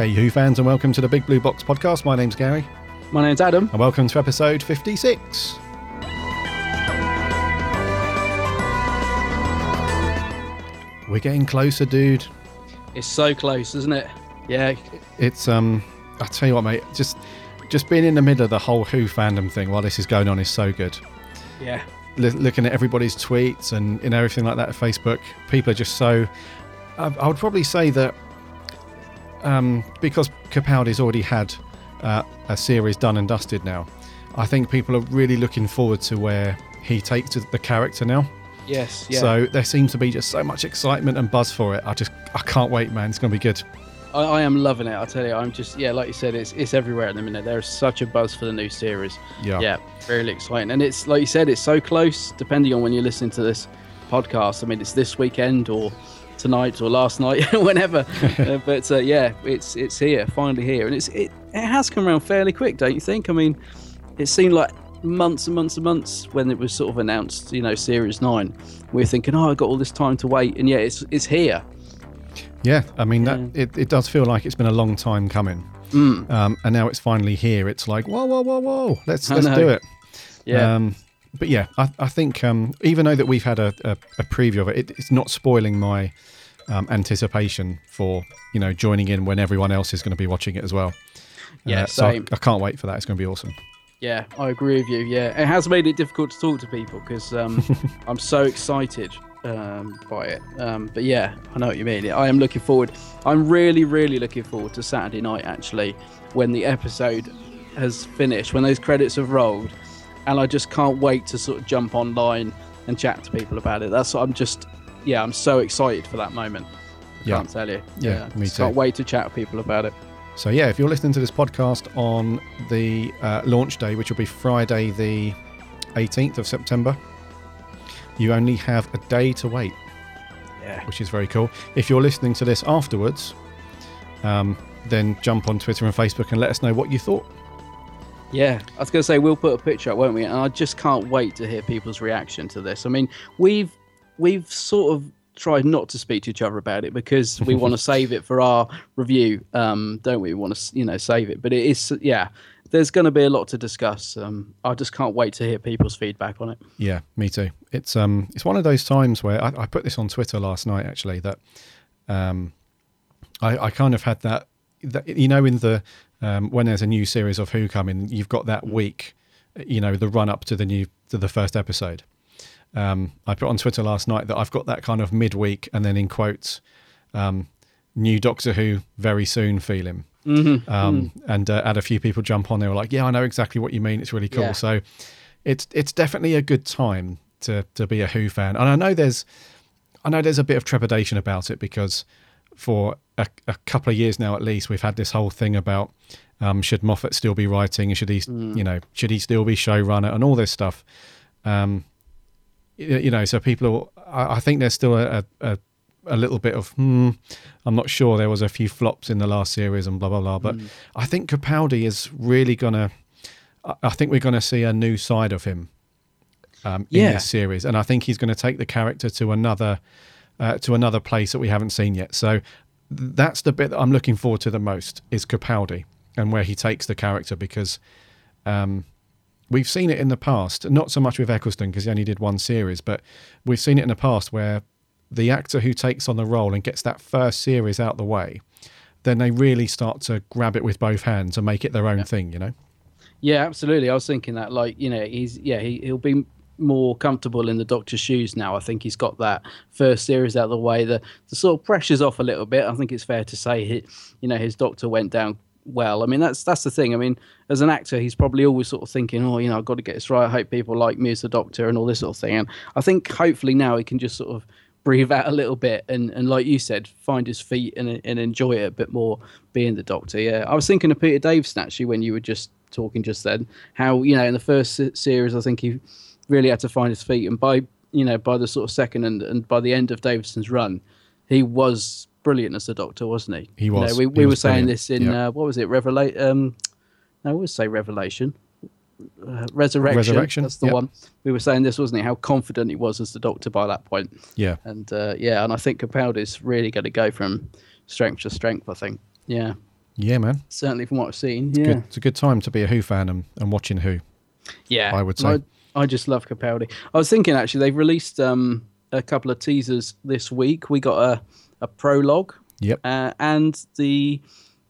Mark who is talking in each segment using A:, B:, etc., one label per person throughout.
A: Hey, Who fans, and welcome to the Big Blue Box podcast. My name's Gary,
B: My name's Adam.
A: and welcome to episode 56. We're getting closer, dude.
B: It's so close, isn't it? Yeah.
A: It's um, I tell you what, mate. Just, just being in the middle of the whole Who fandom thing while this is going on is so good.
B: Yeah.
A: L- looking at everybody's tweets and you know everything like that at Facebook, people are just so. I, I would probably say that um, because Capaldi's already had uh, a series done and dusted now, I think people are really looking forward to where he takes the character now.
B: Yes. Yeah.
A: So there seems to be just so much excitement and buzz for it. I just I can't wait, man. It's going to be good.
B: I, I am loving it. I tell you, I'm just yeah, like you said, it's it's everywhere at the minute. There's such a buzz for the new series.
A: Yeah.
B: Yeah. Really exciting, and it's like you said, it's so close. Depending on when you're listening to this podcast, I mean, it's this weekend or tonight or last night, whenever. uh, but uh, yeah, it's it's here, finally here, and it's it it has come around fairly quick, don't you think? I mean, it seemed like months and months and months when it was sort of announced, you know, Series Nine. We are thinking, oh, I got all this time to wait, and yeah, it's it's here.
A: Yeah, I mean that it, it does feel like it's been a long time coming, um, and now it's finally here. It's like whoa, whoa, whoa, whoa, let's
B: I
A: let's
B: know.
A: do it.
B: Yeah.
A: Um, but yeah, I, I think um, even though that we've had a, a, a preview of it, it, it's not spoiling my um, anticipation for you know joining in when everyone else is going to be watching it as well.
B: Yeah,
A: Uh, so I. I can't wait for that. It's going to be awesome.
B: Yeah, I agree with you. Yeah, it has made it difficult to talk to people because um, I'm so excited um, by it. Um, but yeah, I know what you mean. I am looking forward. I'm really, really looking forward to Saturday night actually, when the episode has finished, when those credits have rolled, and I just can't wait to sort of jump online and chat to people about it. That's what I'm just. Yeah, I'm so excited for that moment. I
A: Yeah.
B: Can't tell you.
A: Yeah, me
B: just Can't
A: too.
B: wait to chat to people about it.
A: So yeah, if you're listening to this podcast on the uh, launch day, which will be Friday the 18th of September, you only have a day to wait.
B: Yeah.
A: which is very cool. If you're listening to this afterwards, um, then jump on Twitter and Facebook and let us know what you thought.
B: Yeah, I was going to say we'll put a picture up, won't we? And I just can't wait to hear people's reaction to this. I mean, we've we've sort of tried not to speak to each other about it because we want to save it for our review, um, don't we? We want to, you know, save it. But it is, yeah. There's going to be a lot to discuss. Um, I just can't wait to hear people's feedback on it.
A: Yeah, me too. It's um, it's one of those times where I, I put this on Twitter last night actually that um, I, I kind of had that, that you know in the um, when there's a new series of Who coming, you've got that week, you know, the run up to the new to the first episode. Um, I put on Twitter last night that I've got that kind of midweek and then in quotes, um, new Doctor Who very soon feeling. Um, and uh, had a few people jump on. They were like, "Yeah, I know exactly what you mean. It's really cool."
B: Yeah.
A: So it's it's definitely a good time to to be a Who fan. And I know there's I know there's a bit of trepidation about it because for a, a couple of years now at least we've had this whole thing about um, should Moffat still be writing and should he you know should he still be showrunner and all this stuff. Um, y- you know, so people, are, I, I think there's still a, a, a little bit of, hmm, I'm not sure. There was a few flops in the last series and blah, blah, blah. But I think Capaldi is really going to, I think we're going to see a new side of him um, in
B: Yeah.
A: this series. And I think he's going to take the character to another, uh, to another place that we haven't seen yet. So that's the bit that I'm looking forward to the most is Capaldi and where he takes the character because um, we've seen it in the past, not so much with Eccleston because he only did one series, but we've seen it in the past where the actor who takes on the role and gets that first series out the way, then they really start to grab it with both hands and make it their own thing, you know?
B: Yeah, absolutely. I was thinking that, like, you know, he's yeah, he he'll be more comfortable in the Doctor's shoes now. I think he's got that first series out of the way. The the sort of pressure's off a little bit. I think it's fair to say, he, you know, his Doctor went down well. I mean, that's that's the thing. I mean, as an actor, he's probably always sort of thinking, oh, you know, I've got to get this right. I hope people like me as the Doctor and all this sort of thing. And I think hopefully now he can just sort of breathe out a little bit and, and like you said, find his feet and, and enjoy it a bit more being the Doctor. Yeah, I was thinking of Peter Davison actually when you were just talking just then. How you know in the first series, I think he really had to find his feet, and by you know by the sort of second and, and by the end of Davison's run, he was brilliant as the Doctor, wasn't he?
A: He
B: You know,
A: was.
B: we
A: He
B: were saying
A: brilliant.
B: this in
A: Yeah.
B: uh, what was it? Revelation. Um, no, I would say Revelation. Uh, Resurrection.
A: Resurrection,
B: That's the
A: yep.
B: one. We were saying this, wasn't he? How confident he was as the Doctor by that point.
A: Yeah.
B: And uh, yeah, and I think Capaldi's really going to go from strength to strength. I think. Yeah,
A: Yeah, man.
B: certainly from what I've seen. Yeah,
A: Good. It's a good time to be a Who fan and, and watching Who.
B: yeah.
A: I would say.
B: I, just love Capaldi. I was thinking actually they've released um, a couple of teasers this week. We got a a prologue,
A: Yep.
B: uh, and the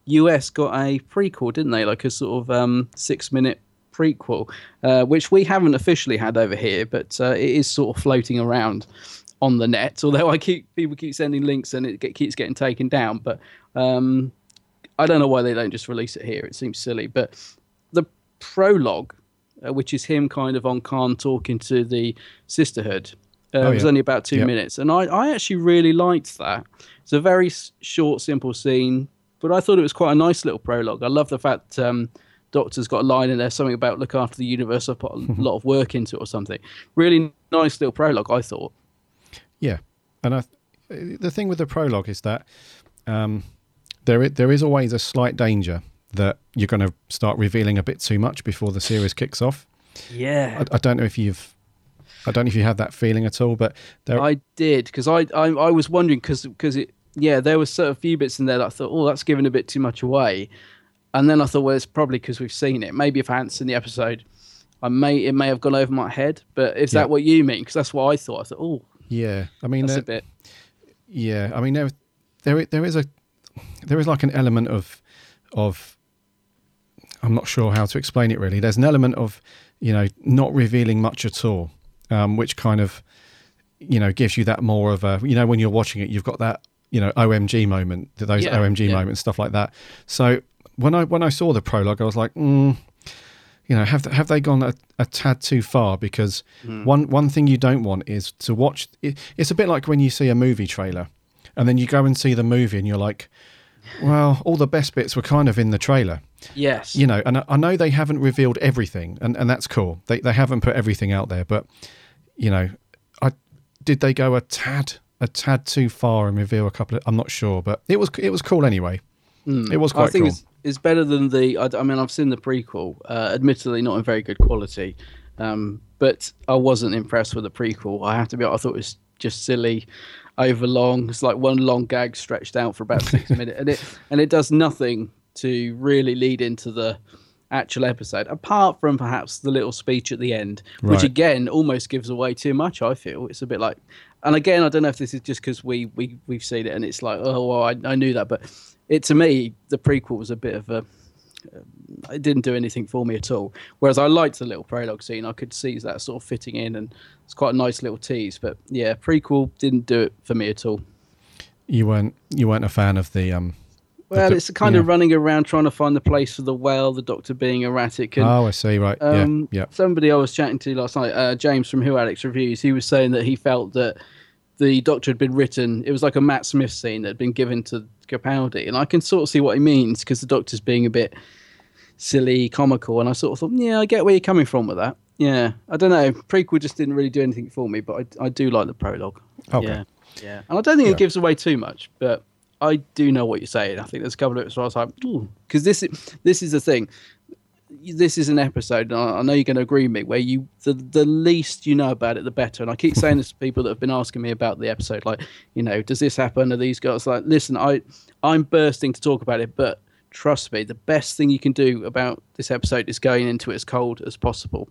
B: US got a prequel, didn't they? Like a sort of um, six minute prequel, uh, which we haven't officially had over here, but uh, it is sort of floating around on the net. Although I keep people keep sending links and it get, keeps getting taken down, but um, I don't know why they don't just release it here. It seems silly, but the prologue, uh, which is him kind of on Karn talking to the sisterhood. Uh,
A: Oh,
B: it was only about two
A: Yep.
B: minutes, and I, I actually really liked that. It's a very s- short, simple scene, but I thought it was quite a nice little prologue. I love the fact um, Doctor's got a line in there, something about look after the universe. I put a lot of work into it or something. Really nice little prologue, I thought.
A: Yeah, and I, the thing with the prologue is that um, there there is always a slight danger that you're going to start revealing a bit too much before the series kicks off.
B: Yeah,
A: I, I don't know if you've, I don't know if you have that feeling at all, but there,
B: I did because I, I I was wondering because because it yeah there was sort of a few bits in there that I thought oh that's giving a bit too much away, and then I thought well it's probably because we've seen it. Maybe if I hadn't seen the episode, I may it may have gone over my head. But is
A: Yeah.
B: that what you mean? Because that's what I thought. I thought oh
A: yeah, I mean,
B: that's
A: there,
B: a bit
A: yeah, I mean there, there there is a, there is like an element of, of, I'm not sure how to explain it really. There's an element of, you know, not revealing much at all, um, which kind of, you know, gives you that more of a, you know, when you're watching it, you've got that, you know, OMG moment, those
B: Yeah,
A: OMG
B: yeah.
A: moments, stuff like that. So when I when I saw the prologue, I was like, mm, you know, have have they gone a, a tad too far? Because
B: Hmm.
A: one one thing you don't want is to watch. It, it's a bit like when you see a movie trailer, and then you go and see the movie, and you're like, well, all the best bits were kind of in the trailer,
B: yes
A: you know. And I, I know they haven't revealed everything, and, and that's cool. They they haven't put everything out there, but you know, I did they go a tad a tad too far and reveal a couple of? I'm not sure, but it was it was cool anyway. It was
B: I think
A: cool.
B: it's, it's better than the. I, I mean, I've seen the prequel. Uh, admittedly, not in very good quality, um, but I wasn't impressed with the prequel. I have to be. I thought it was just silly, overlong. It's like one long gag stretched out for about six minutes, and it and it does nothing to really lead into the actual episode, apart from perhaps the little speech at the end, which again almost gives away too much. I feel it's a bit like, and again, I don't know if this is just because we we we've seen it and it's like, oh well, I, I knew that, but it to me the prequel was a bit of a. It didn't do anything for me at all. Whereas I liked the little prologue scene. I could see that sort of fitting in, and it's quite a nice little tease. But yeah, prequel didn't do it for me at all.
A: You weren't you weren't a fan of the um.
B: Well,
A: the-
B: it's kind of running around trying to find the place for the well, the doctor being erratic, and
A: Oh, I see. Right.
B: um,
A: yeah. Yeah.
B: somebody I was chatting to last night, uh, James from Who Alex Reviews, he was saying that he felt that the Doctor had been written. It was like a Matt Smith scene that had been given to Capaldi, and I can sort of see what he means because the Doctor's being a bit silly, comical, and I sort of thought, yeah, I get where you're coming from with that. Yeah, I don't know. Prequel just didn't really do anything for me, but I, I do like the prologue.
A: Okay.
B: Yeah, yeah, and I don't think
A: Yeah.
B: it gives away too much, but I do know what you're saying. I think there's a couple of it where I was like, hmm. because this is this is the thing this is an episode, and I I know you're going to agree with me, where you the the least you know about it, the better. And I keep saying this to people that have been asking me about the episode, like, you know, does this happen? Are these guys like, listen, I I'm bursting to talk about it, but trust me, the best thing you can do about this episode is going into it as cold as possible.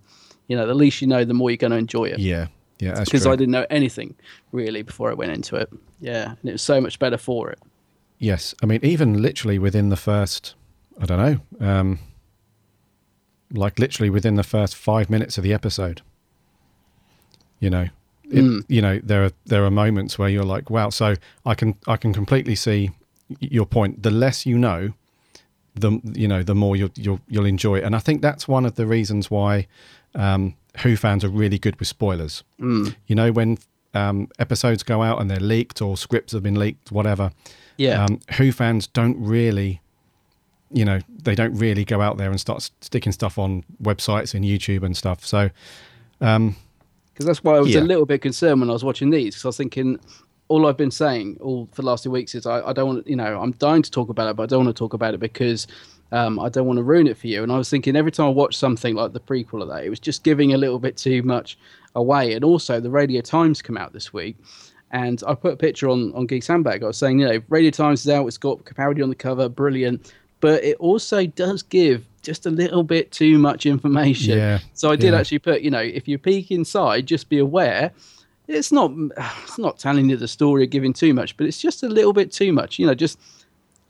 B: You know, the least you know, the more you're going to enjoy it.
A: Yeah. Yeah.
B: Because. I didn't know anything really before I went into it. Yeah, and it was so much better for it.
A: Yes, I mean even literally within the first, I don't know, um, like literally within the first five minutes of the episode. You know, it,
B: Mm.
A: you know there are there are moments where you're like, wow. So I can I can completely see your point. The less you know, the you know the more you'll you'll you'll enjoy it. And I think that's one of the reasons why um, Who fans are really good with spoilers.
B: Mm.
A: You know when um, episodes go out and they're leaked or scripts have been leaked, whatever.
B: Yeah.
A: Um, Who fans don't really, you know, they don't really go out there and start sticking stuff on websites and YouTube and stuff. So, um,
B: because that's why I was
A: Yeah.
B: a little bit concerned when I was watching these because I was thinking all I've been saying all for the last two weeks is I, I don't want you know I'm dying to talk about it but I don't want to talk about it because um, I don't want to ruin it for you and I was thinking every time I watched something like the prequel of that it was just giving a little bit too much away and also the Radio Times come out this week and I put a picture on on Geek Sandbag I was saying you know Radio Times is out it's got parody on the cover brilliant but it also does give just a little bit too much information
A: Yeah,
B: so I did
A: yeah.
B: actually put, you know, if you peek inside, just be aware. It's not, it's not telling you the story or giving too much, but it's just a little bit too much. You know, just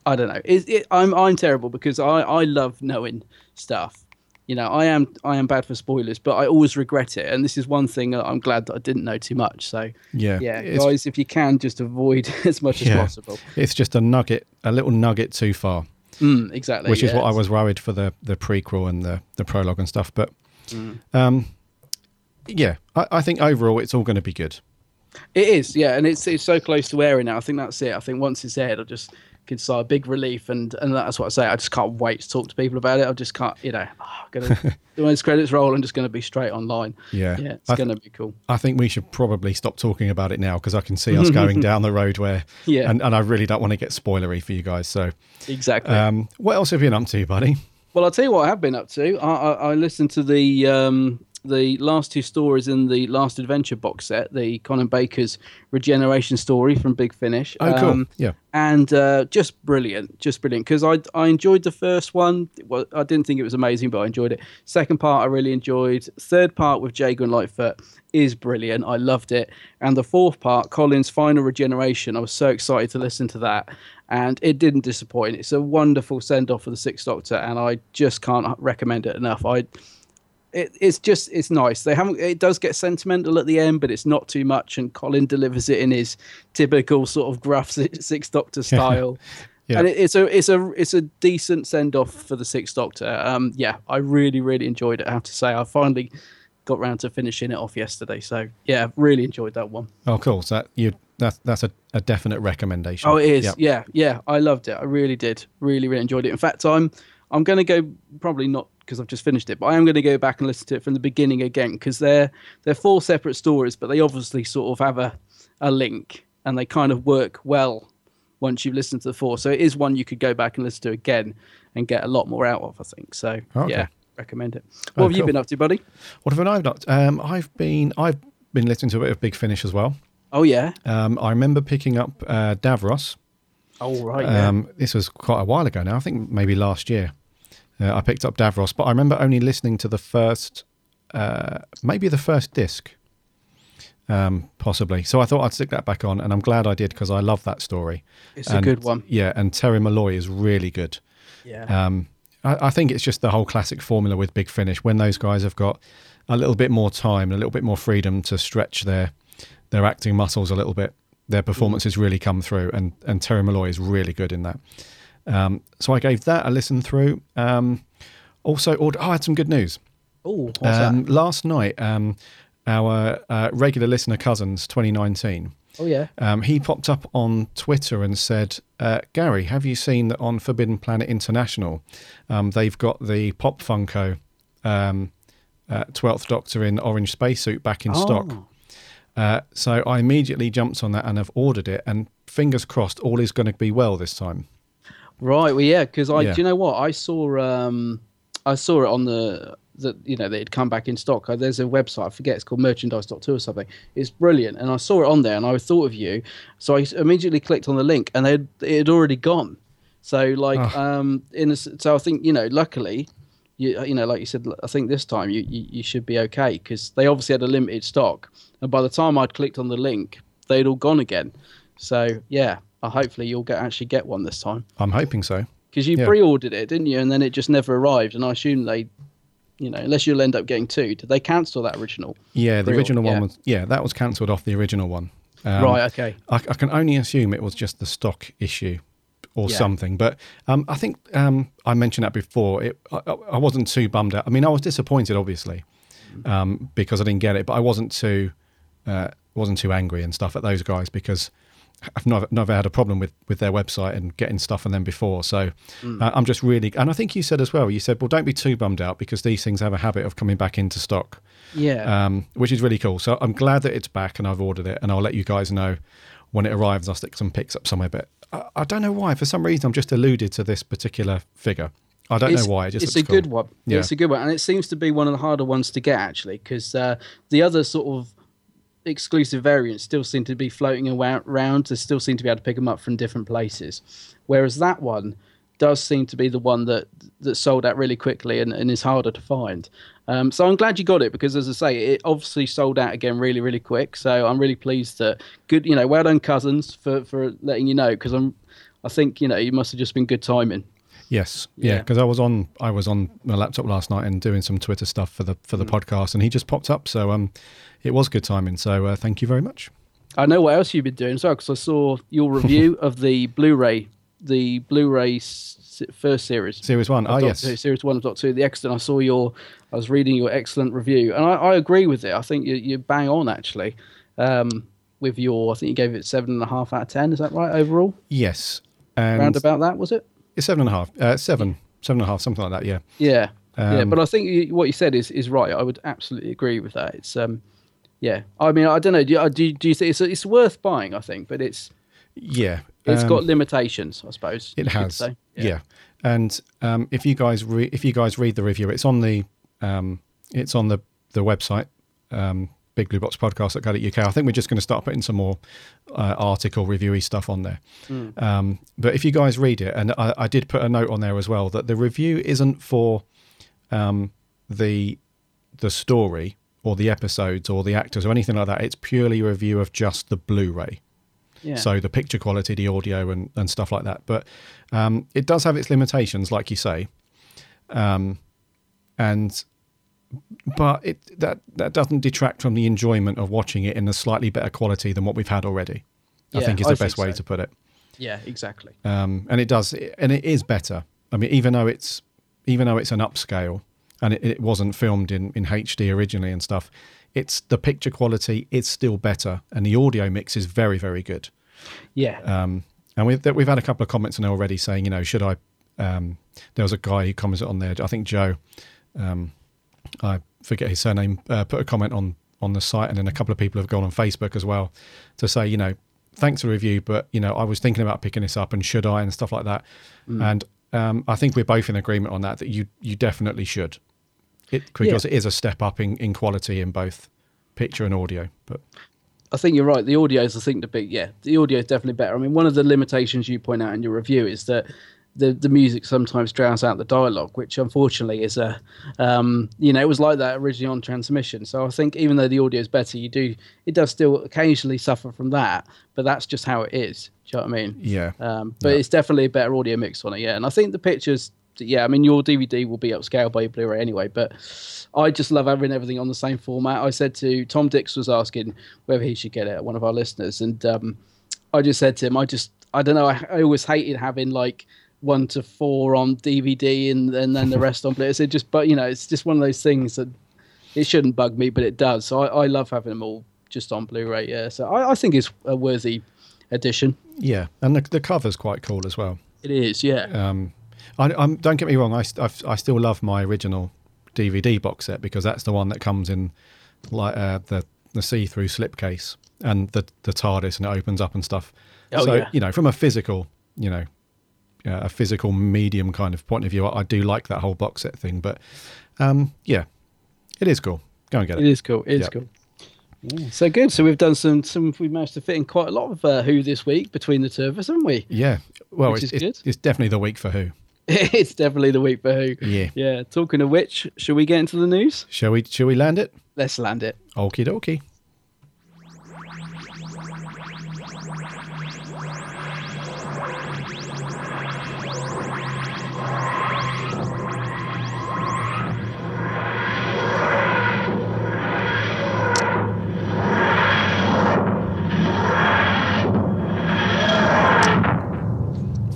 B: I don't know. It, it, I'm I'm terrible because I I love knowing stuff. You know, I am I am bad for spoilers, but I always regret it. And this is one thing that I'm glad that I didn't know too much. So
A: yeah.
B: yeah, guys, if you can, just avoid as much as possible.
A: it's just a nugget, a little nugget too far.
B: Mm, exactly.
A: which is what I was worried for the the prequel and the the prologue and stuff. But
B: Mm.
A: um, yeah, I, I think overall it's all going to be good.
B: It is, yeah, and it's it's so close to airing now. I think that's it. I think once it's aired, I'll just sigh a big relief, and and that's what I say. I just can't wait to talk to people about it. I just can't, you know, oh, I'm gonna when those credits roll, I'm just gonna be straight online.
A: Yeah.
B: yeah, it's
A: th-
B: gonna be cool.
A: I think we should probably stop talking about it now because I can see us going down the road where,
B: Yeah.
A: and, and I really don't want to get spoilery for you guys. So,
B: Exactly.
A: um, what else have you been up to, buddy?
B: Well, I'll tell you what I have been up to. I, I, I listened to the um, the last two stories in the Last Adventure box set, the Colin Baker's regeneration story from Big Finish.
A: Oh, cool.
B: Um,
A: yeah.
B: and uh, just brilliant, just brilliant. Because I I enjoyed the first one. Well, I didn't think it was amazing, but I enjoyed it. Second part, I really enjoyed. Third part with Jago and Lightfoot is brilliant. I loved it. And the fourth part, Colin's final regeneration, I was so excited to listen to that, and it didn't disappoint. It's a wonderful send off for the Sixth Doctor, and I just can't recommend it enough. I it, it's just it's nice. They haven't. It does get sentimental at the end, but it's not too much. And Colin delivers it in his typical sort of gruff Six Sixth Doctor style.
A: Yeah.
B: And it, it's a it's a it's a decent send off for the Sixth Doctor. Um, yeah, I really really enjoyed it. I have to say, I finally got round to finishing it off yesterday. So yeah, really enjoyed that one.
A: Oh, cool. So that you that's that's a, a definite recommendation.
B: Oh, it is.
A: Yep.
B: Yeah, yeah. I loved it. I really did. Really, really enjoyed it. In fact, I'm I'm going to go probably not because I've just finished it, but I am going to go back and listen to it from the beginning again because they're they're four separate stories, but they obviously sort of have a a link and they kind of work well once you've listened to the four. So it is one you could go back and listen to again and get a lot more out of. I think so.
A: Okay.
B: Yeah, recommend it. What
A: Oh,
B: have you been up to, buddy?
A: What have I done? Um, I've been I've been listening to a bit of Big Finish as well.
B: Oh yeah.
A: Um, I remember picking up uh, Davros.
B: Oh right. Yeah.
A: Um, this was quite a while ago now. I think maybe last year. Uh, I picked up Davros, but I remember only listening to the first, uh, maybe the first disc, um, possibly. So I thought I'd stick that back on, and I'm glad I did because I love that story.
B: It's a good one.
A: Yeah, and Terry Molloy is really good.
B: yeah.
A: Um, I, I think it's just the whole classic formula with Big Finish when those guys have got a little bit more time, a little bit more freedom to stretch their their acting muscles a little bit. Their performances really come through, and and Terry Molloy is really good in that. Um, so I gave that a listen through. Um, also, ordered, oh, I had some good news.
B: oh,
A: Um, last night, um, our uh, regular listener cousins 2019
B: Oh yeah.
A: um, he popped up on Twitter and said, uh, Gary, have you seen that on Forbidden Planet International, um, they've got the Pop Funko um, uh, 12th Doctor in orange spacesuit back in stock?
B: Oh.
A: Uh, so I immediately jumped on that and have ordered it. And fingers crossed, all is going to be well this time.
B: Right. Well, yeah. Because I,
A: Yeah.
B: do you know what? I saw, um, I saw it on the that you know they'd come back in stock. Uh, There's a website I forget it's called merchandise.to or something. It's brilliant, and I saw it on there, and I thought of you, so I immediately clicked on the link, and it had already gone. So like,
A: Oh.
B: um, in a, so I think you know, luckily. You, you know, like you said, I think this time you, you, you should be okay because they obviously had a limited stock, and by the time I'd clicked on the link, they'd all gone again. So yeah, uh, hopefully you'll get actually get one this time
A: I'm hoping so.
B: because you
A: Yeah.
B: pre-ordered it, didn't you? And then it just never arrived. And I assume they, you know, unless you'll end up getting two, did they cancel that original?
A: Yeah, the original one
B: yeah.
A: was, yeah, that was cancelled off the original one. Um,
B: right. Okay.
A: I, I can only assume it was just the stock issue or
B: Yeah.
A: something. But um, I think um, I mentioned that before. It, I, I- I wasn't too bummed out. I mean, I was disappointed, obviously, um, because I didn't get it, but I wasn't too uh, wasn't too angry and stuff at those guys because I've never, never had a problem with, with their website and getting stuff on them before. So uh, I'm just really, and I think you said as well, you said, well, don't be too bummed out because these things have a habit of coming back into stock,
B: Yeah.
A: um, which is really cool. So I'm glad that it's back and I've ordered it and I'll let you guys know when it arrives. I'll stick some pics up somewhere, but I, I don't know why. For some reason, I'm just alluded to this particular figure. I don't
B: it's,
A: know why. It just
B: it's a
A: cool.
B: good one. Yeah.
A: Yeah.
B: It's a good one, and it seems to be one of the harder ones to get actually, because uh, the other sort of exclusive variants still seem to be floating around. They still seem to be able to pick them up from different places, whereas that one does seem to be the one that that sold out really quickly and, and is harder to find. Um, so I'm glad you got it because, as I say, it obviously sold out again really, really quick. So I'm really pleased that good, you know, well done, cousins, for for letting you know because I'm, I think you know you must have just been good timing.
A: Yes, yeah,
B: Yeah.
A: because I was on I was on my laptop last night and doing some Twitter stuff for the for the
B: Mm.
A: podcast, and he just popped up. So um, it was good timing. So uh, thank you very much.
B: I know what else you've been doing as well because I saw your review of the Blu-ray, the Blu-ray s- first series.
A: Series one. Oh
B: Doctor
A: yes,
B: series one of Doctor Who, the excellent. I saw your, I was reading your excellent review, and I, I agree with it. I think you, you bang on actually. Um, with your, I think you gave it seven and a half out of ten. Is that right overall?
A: yes, and
B: Round about that was it?
A: It's seven and a half, uh, seven, seven and a half, something like that. Yeah,
B: Yeah, yeah.
A: Um,
B: But I think you, what you said is is right. I would absolutely agree with that. It's um, yeah. I mean, I don't know. Do you, do you, do you think it's it's worth buying? I think, but it's
A: yeah.
B: it's
A: um,
B: got limitations. I suppose
A: It has,
B: say.
A: yeah. And um, if you guys re- if you guys read the review, it's on the um, it's on the the website um, Big Blue Box Podcast at UK. I think we're just going to start putting some more uh, article reviewy stuff on there. Um, but if you guys read it, and I, I did put a note on there as well that the review isn't for um, the the story or the episodes or the actors or anything like that. It's purely a review of just the Blu-ray.
B: Yeah.
A: So the picture quality, the audio, and, and stuff like that. But um, it does have its limitations, like you say. Um, and but it that that doesn't detract from the enjoyment of watching it in a slightly better quality than what we've had already. I
B: Yeah,
A: think is the
B: think
A: best way
B: so.
A: to put it.
B: yeah, exactly.
A: Um, and it does, and it is better. I mean, even though it's even though it's an upscale and it, it wasn't filmed in in HD originally and stuff, it's the picture quality is still better, and the audio mix is very very good.
B: Yeah.
A: Um, and we've we've had a couple of comments in there already saying, you know, should I? Um, there was a guy who commented on there. I think Joe. Um, I forget his surname. Uh, put a comment on on the site, and then a couple of people have gone on Facebook as well to say, you know, thanks for the review, but you know, I was thinking about picking this up, and should I, and stuff like that. And um, I think we're both in agreement on that. That you you definitely should, it, because it is a step up in in quality in both picture and audio. But
B: I think you're right. The audio is I think, the big Yeah, the audio is definitely better. I mean, one of the limitations you point out in your review is that the the music sometimes drowns out the dialogue, which unfortunately is a, um, you know, it was like that originally on transmission. So I think even though the audio is better, you do it does still occasionally suffer from that, but that's just how it is. Do you know what I mean?
A: yeah,
B: Um, but it's definitely a better audio mix on it, yeah. And I think the pictures, yeah, I mean, your DVD will be upscaled by your Blu-ray anyway, but I just love having everything on the same format. I said to Tom Dix was asking whether he should get it, one of our listeners, and um, I just said to him, I just, I don't know, I, I always hated having like one to four on DVD and, and then the rest on Blu-ray. So just, but you know, it's just one of those things that it shouldn't bug me, but it does. So I, I love having them all just on Blu-ray. Yeah, so I, I think it's a worthy addition.
A: yeah, and the the cover's quite cool as well.
B: It is, yeah.
A: Um, I, I'm, don't get me wrong. I, I've, I still love my original DVD box set because that's the one that comes in like uh, the the see-through slipcase and the the TARDIS and it opens up and stuff.
B: Oh,
A: so
B: yeah.
A: you know, from a physical, you know, a physical medium kind of point of view, I, I do like that whole box set thing. But um, yeah, it is cool. Go and get
B: It
A: it.
B: is cool. It is
A: Yep.
B: cool. Yeah, so good. So we've done some. Some we've managed to fit in quite a lot of uh, Who this week between the two of us, haven't we?
A: Yeah. Well,
B: Which
A: it's,
B: is
A: it's,
B: good.
A: it's definitely the week for who.
B: it's definitely the week for Who.
A: Yeah.
B: Yeah. Talking of which, should we get into the news?
A: Shall we? Shall we land it?
B: Let's land it.
A: Okie dokie.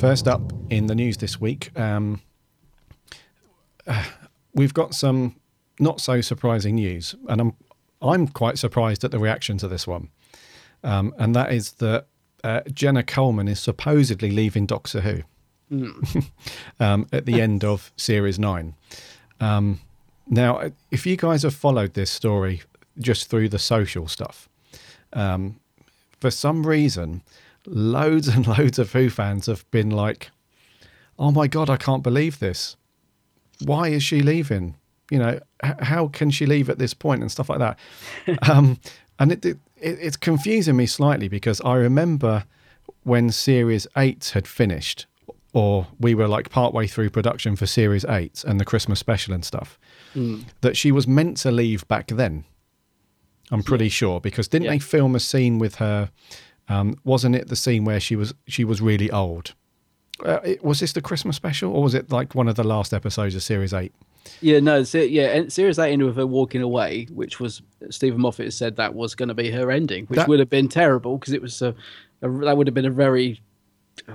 A: First up in the news this week, um, we've got some not so surprising news, and I'm I'm quite surprised at the reaction to this one. um, and that is that uh, Jenna Coleman is supposedly leaving Doctor Who um, at the end of series nine. Um, now, if you guys have followed this story just through the social stuff, um, for some reason, loads and loads of Who fans have been like, "Oh my god, I can't believe this! Why is she leaving? You know, h- how can she leave at this point and stuff like that?" um, and it, it it's confusing me slightly because I remember when Series Eight had finished, or we were like partway through production for Series Eight and the Christmas special and stuff, that she was meant to leave back then. I'm pretty sure because didn't
B: Yeah.
A: they film a scene with her? Um, wasn't it the scene where she was she was really old? Uh, it, was this the Christmas special or was it like one of the last episodes of Series Eight?
B: Yeah, no, se- yeah, and Series 8 ended with her walking away, which was Steven Moffat said that was going to be her ending, which
A: That-
B: would have been terrible because it was a, a that would have been a very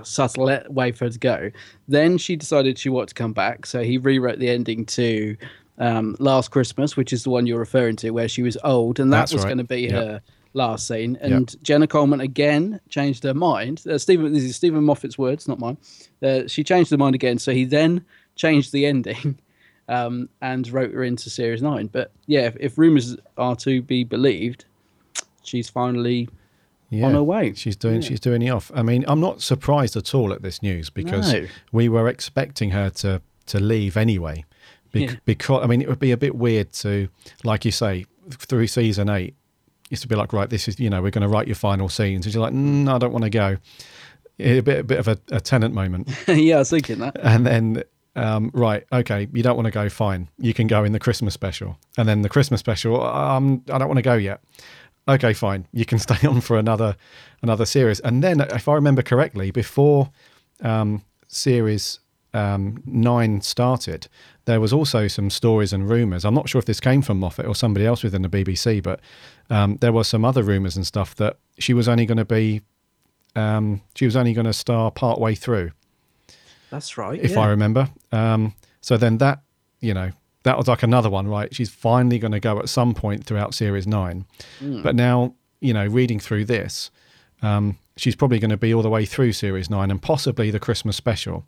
B: subtle way for her to go. Then she decided she wanted to come back, so he rewrote the ending to um, Last Christmas, which is the one you're referring to, where she was old, and that was
A: right.
B: going to be
A: Yep.
B: her last scene. And Jenna Coleman again changed her mind. Uh, Steven, this is Steven Moffat's words, not mine. Uh, she changed her mind again, so he then changed the ending um, and wrote her into Series 9. But yeah, if, if rumours are to be believed, she's finally
A: Yeah,
B: On her way.
A: She's doing she's doing it off. I mean, I'm not surprised at all at this news because
B: No.
A: we were expecting her to to leave anyway. Bec-
B: Yeah.
A: Because I mean, it would be a bit weird to, like you say, through season eight, used to be like, right, this is you know we're going to write your final scenes, and you're like, no, I don't want to go. A bit a bit of a, a Tennant moment,
B: yeah, I was thinking that.
A: and then. Um, right, okay. You don't want to go, fine. You can go in the Christmas special, and then the Christmas special. Um, I don't want to go yet okay, fine, you can stay on for another another series. And then, if I remember correctly, before um, series um, nine started, there was also some stories and rumors. I'm not sure if this came from Moffat or somebody else within the BBC, but um, there was some other rumors and stuff that she was only going to be um, she was only going to star part way through
B: That's right.
A: if
B: yeah.
A: I remember. Um, so then that, you know, that was like another one, right? She's finally going to go at some point throughout series nine.
B: Hmm.
A: But now, you know, reading through this, um, she's probably going to be all the way through series nine and possibly the Christmas special,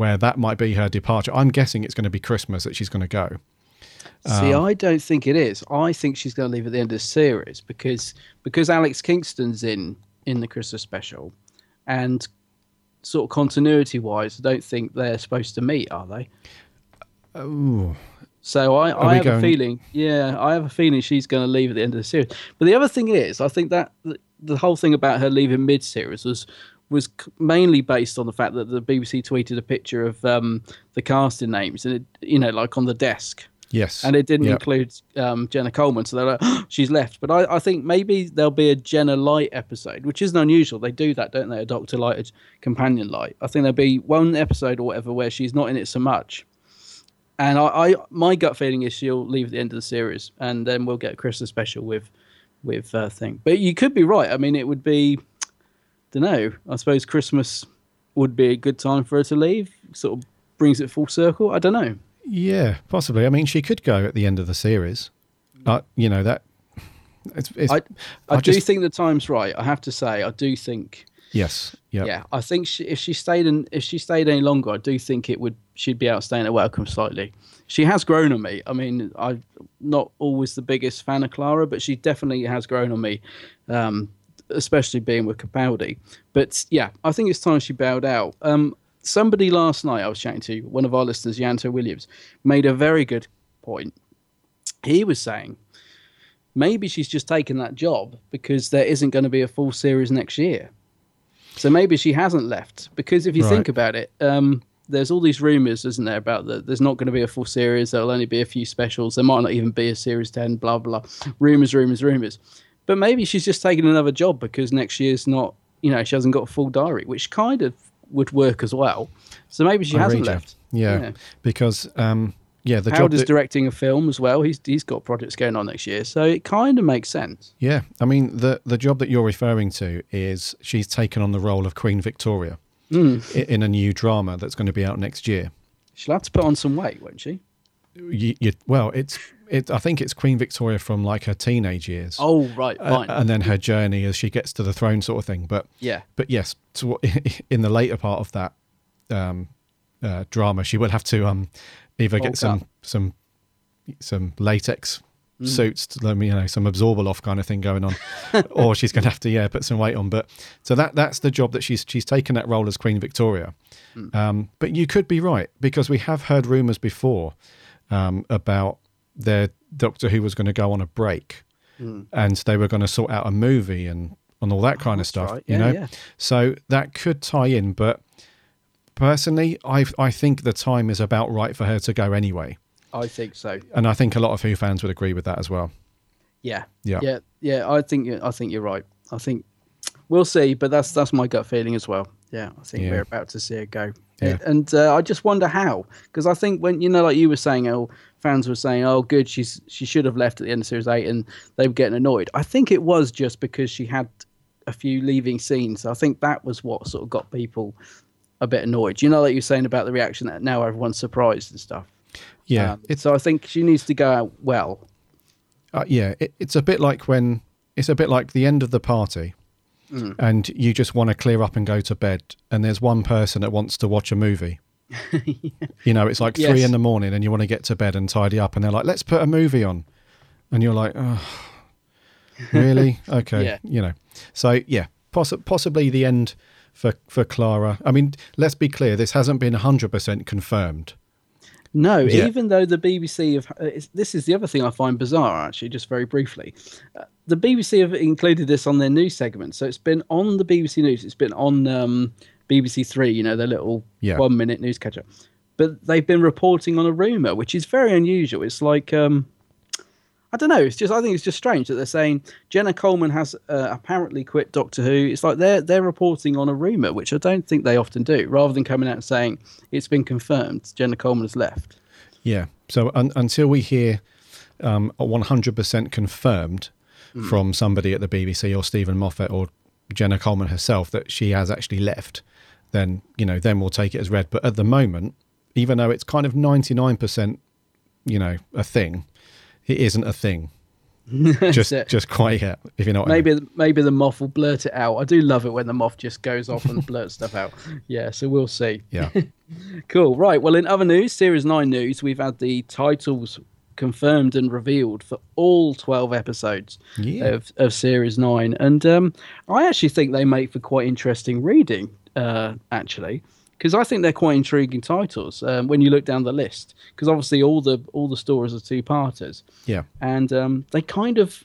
A: where that might be her departure. I'm guessing it's going to be Christmas that she's going to go.
B: See,
A: Um,
B: I don't think it is. I think she's going to leave at the end of the series because because Alex Kingston's in in the Christmas special, and sort of continuity wise, I don't think they're supposed to meet, are they?
A: Oh.
B: So I,
A: Are
B: I have a feeling, yeah, I have a feeling she's going to leave at the end of the series. But the other thing is, I think that the, the whole thing about her leaving mid-series was was mainly based on the fact that the BBC tweeted a picture of um, the casting names, and it, you know, like on the desk,
A: Yes.
B: and it didn't
A: Yep.
B: include um, Jenna Coleman. So they're like, she's left. But I, I think maybe there'll be a Jenna Light episode, which isn't unusual. They do that, don't they? A Doctor Light, a companion light. I think there'll be one episode or whatever where she's not in it so much. And I, I my gut feeling is she'll leave at the end of the series, and then we'll get a Christmas special with with uh, thing. But you could be right. I mean, it would be, don't know. I suppose Christmas would be a good time for her to leave. Sort of brings it full circle. I don't know.
A: Yeah, possibly. I mean, she could go at the end of the series. Uh, you know that. It's, it's,
B: I, I,
A: I
B: do
A: just-
B: think the time's right. I have to say, I do think.
A: yes. Yep.
B: Yeah, I think she, if she stayed in, if she stayed any longer, I do think it would. She'd be outstaying her welcome slightly. She has grown on me. I mean, I'm not always the biggest fan of Clara, but she definitely has grown on me, um, especially being with Capaldi. But yeah, I think it's time she bowed out. Um, somebody last night I was chatting to, one of our listeners, Yanto Williams, made a very good point. He was saying maybe she's just taken that job because there isn't going to be a full series next year. So maybe she hasn't left because if you think about it, um, there's all these rumors, isn't there, about that there's not going to be a full series. There'll only be a few specials. There might not even be a series ten. Blah blah. Rumors, rumors, rumors. But maybe she's just taking another job because next year's not. You know, she hasn't got a full diary, which kind of would work as well. So maybe she
A: I
B: hasn't left.
A: Yeah,
B: Yeah.
A: because um, yeah, the job.
B: Is
A: that-
B: directing a film as well. He's he's got projects going on next year, so it kind of makes sense.
A: yeah, I mean the the job that you're referring to is she's taken on the role of Queen Victoria
B: Hmm.
A: i in a new drama that's going to be out next year.
B: She'll have to put on some weight, won't she?
A: You, you well, it's it. I think it's Queen Victoria from like her teenage years.
B: Oh, right,
A: Uh, and then her journey as she gets to the throne, sort of thing. But
B: Yeah.
A: but yes, to, in the later part of that um, uh, drama, she will have to um, either get some some some latex
B: Mm.
A: suits, you know, some absorbable off kind of thing going on, or she's going to have to yeah put some weight on. But so that that's the job that she's she's taken that role as Queen Victoria.
B: Mm.
A: Um, but you could be right because we have heard rumours before um, about their Doctor Who was going to go on a break, and they were going to sort out a movie and and all that kind of
B: Mm. Oh, that's
A: stuff.
B: right.
A: You
B: Yeah,
A: know,
B: yeah.
A: so that could tie in. But personally, I I think the time is about right for her to go anyway,
B: I think so.
A: and I think a lot of Who fans would agree with that as well.
B: Yeah.
A: Yeah.
B: Yeah. Yeah. I think you- I think you're right. I think we'll see, but that's that's my gut feeling as well. Yeah, I think
A: Yeah.
B: we're about to see it go.
A: Yeah.
B: And uh, I just wonder how, because I think when you know, like you were saying, oh, fans were saying, oh, good, she's she should have left at the end of series eight, and they were getting annoyed. I think it was just because she had a few leaving scenes. I think that was what sort of got people a bit annoyed. You know, like you're saying about the reaction that now everyone's surprised and stuff.
A: Yeah,
B: Um, so I think she needs to go out well.
A: Uh, yeah, it, it's a bit like when it's a bit like the end of the party,
B: Mm.
A: and you just want to clear up and go to bed, and there's one person that wants to watch a movie. You know, it's like three in the morning, and you want to get to bed and tidy up, and they're like, "Let's put a movie on," and you're like, "Oh, really? Okay."
B: Yeah.
A: You know, so yeah, poss- possibly the end for for Clara. I mean, let's be clear, this hasn't been hundred percent confirmed.
B: No,
A: Yeah.
B: even though the BBC have. Uh, this is the other thing I find bizarre, actually, just very briefly. Uh, the BBC have included this on their news segment. So it's been on the BBC News, it's been on um, BBC Three, you know, their little
A: Yeah.
B: one minute news catcher. But they've been reporting on a rumour, which is very unusual. It's like. Um, I don't know. It's just I think it's just strange that they're saying Jenna Coleman has uh, apparently quit Doctor Who. It's like they're they're reporting on a rumor, which I don't think they often do. Rather than coming out and saying it's been confirmed, Jenna Coleman has left.
A: Yeah. So un- until we hear um, a 100% confirmed from somebody at the BBC or Steven Moffat or Jenna Coleman herself that she has actually left, then you know then we'll take it as read. But at the moment, even though it's kind of 99%, you know, a thing, it isn't a thing. just
B: it.
A: just quite yet, if you know what I mean.
B: Maybe maybe the Moff will blurt it out. I do love it when the Moff just goes off and blurts stuff out. Yeah, so we'll see.
A: Yeah.
B: Cool. Right. Well, in other news, Series 9 news, we've had the titles confirmed and revealed for all 12 episodes
A: Yeah.
B: of, of Series 9. And um, I actually think they make for quite interesting reading, uh, actually. Because I think they're quite intriguing titles um, when you look down the list. Because obviously all the all the stories are two parters,
A: Yeah.
B: and um, they kind of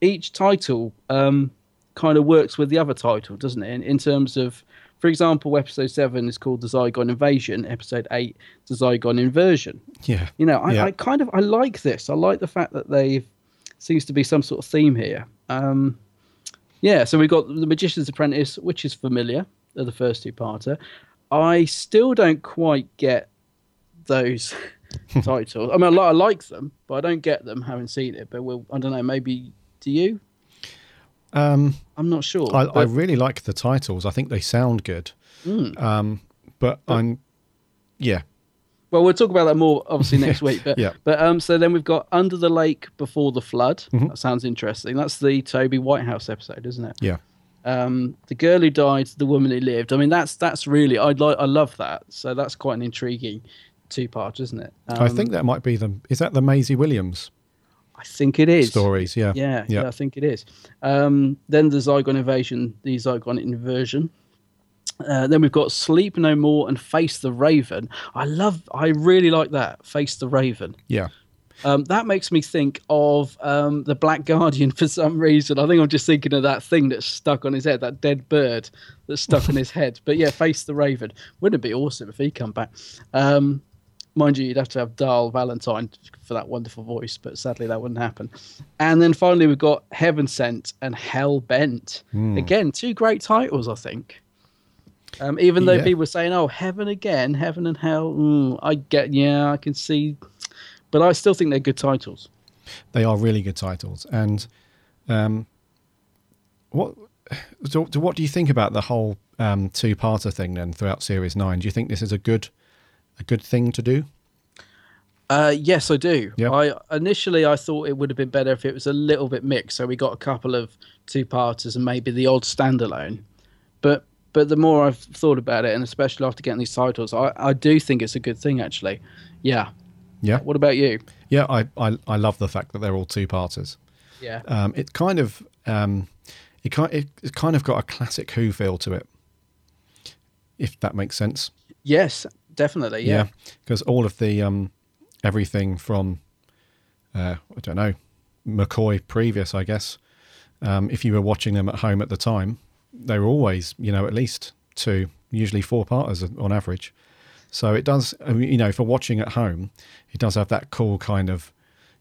B: each title um, kind of works with the other title, doesn't it? In, in terms of, for example, episode seven is called the Zygon Invasion. Episode eight, the Zygon Inversion.
A: Yeah.
B: You know, I,
A: Yeah.
B: I kind of I like this. I like the fact that they seems to be some sort of theme here. Um, yeah, so we've got the Magician's Apprentice, which is familiar, the first two parter. I still don't quite get those titles. I mean, I, like them, but I don't get them. Haven't seen it, but we'll. I don't know. Maybe do you?
A: Um,
B: I'm not sure.
A: I, I really like the titles. I think they sound good.
B: Hmm.
A: Um, but I'm, yeah,
B: Well, we'll talk about that more obviously next week. But
A: Yeah.
B: but um, so then we've got Under the Lake Before the Flood.
A: Mm-hmm.
B: That sounds interesting. That's the Toby Whithouse episode, isn't it?
A: yeah.
B: Um, the girl who died, the woman who lived. I mean, that's that's really I like I love that. So that's quite an intriguing two part, isn't it?
A: I
B: Um,
A: think that might be the. Is that the Maisie Williams
B: I think it is
A: stories? Yeah.
B: Yeah, yeah, I think it is. Um, then the Zygon invasion, the Zygon inversion. Uh, then we've got Sleep No More and Face the Raven. I love, I really like that. Face the Raven.
A: Yeah.
B: Um, that makes me think of um, the Black Guardian for some reason. I think I'm just thinking of that thing that's stuck on his head, that dead bird that's stuck on his head. But yeah, Face the Raven. Wouldn't it be awesome if he come back? Um, mind you, you'd have to have Darl Valentine for that wonderful voice, but sadly that wouldn't happen. And then finally we've got Heaven Sent and Hell Bent. Again, two great titles, I think. Um, even though
A: Yeah.
B: people were saying, "Oh, heaven again, heaven and hell," mm, I get, yeah, I can see, but I still think they're good titles.
A: They are really good titles. And um, what so, so what do you think about the whole um, two-parter thing then throughout series nine? Do you think this is a good a good thing to do?
B: Uh, yes, I do.
A: Yeah.
B: I initially I thought it would have been better if it was a little bit mixed, so we got a couple of two-parters and maybe the odd standalone. But but the more I've thought about it, and especially after getting these titles, I, I do think it's a good thing actually. Yeah.
A: Yeah.
B: What about you?
A: Yeah, I, I, I love the fact that they're all two parters.
B: Yeah.
A: Um, it kind of um, it kind it, it's kind of got a classic Who feel to it, if that makes sense.
B: yes, definitely. Yeah.
A: because all of the um, everything from uh, I don't know McCoy previous, I guess. Um, if you were watching them at home at the time, they were always you know at least two, usually four parters on average. So it does, I mean, you know, for watching at home, it does have that cool kind of,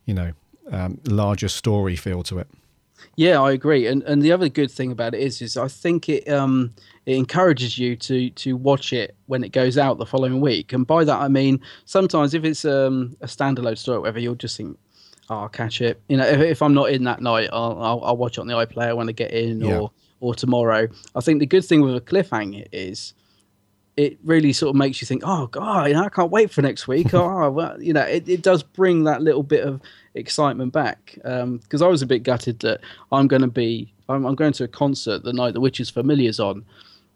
A: you know, um, larger story feel to it.
B: Yeah, I agree. And and the other good thing about it is is I think it um it encourages you to to watch it when it goes out the following week. And by that I mean sometimes if it's um a standalone story or whatever, you'll just think, oh, I'll catch it. You know, if, if I'm not in that night, I'll, I'll I'll watch it on the iPlayer when I get in
A: Yeah.
B: or or tomorrow. I think the good thing with a cliffhanger is it really sort of makes you think, oh god, you know, I can't wait for next week. oh, well, you know, it, it does bring that little bit of excitement back. Because I was a bit gutted that I'm going to be, I'm, I'm going to a concert the night the Witch's Familiar's on,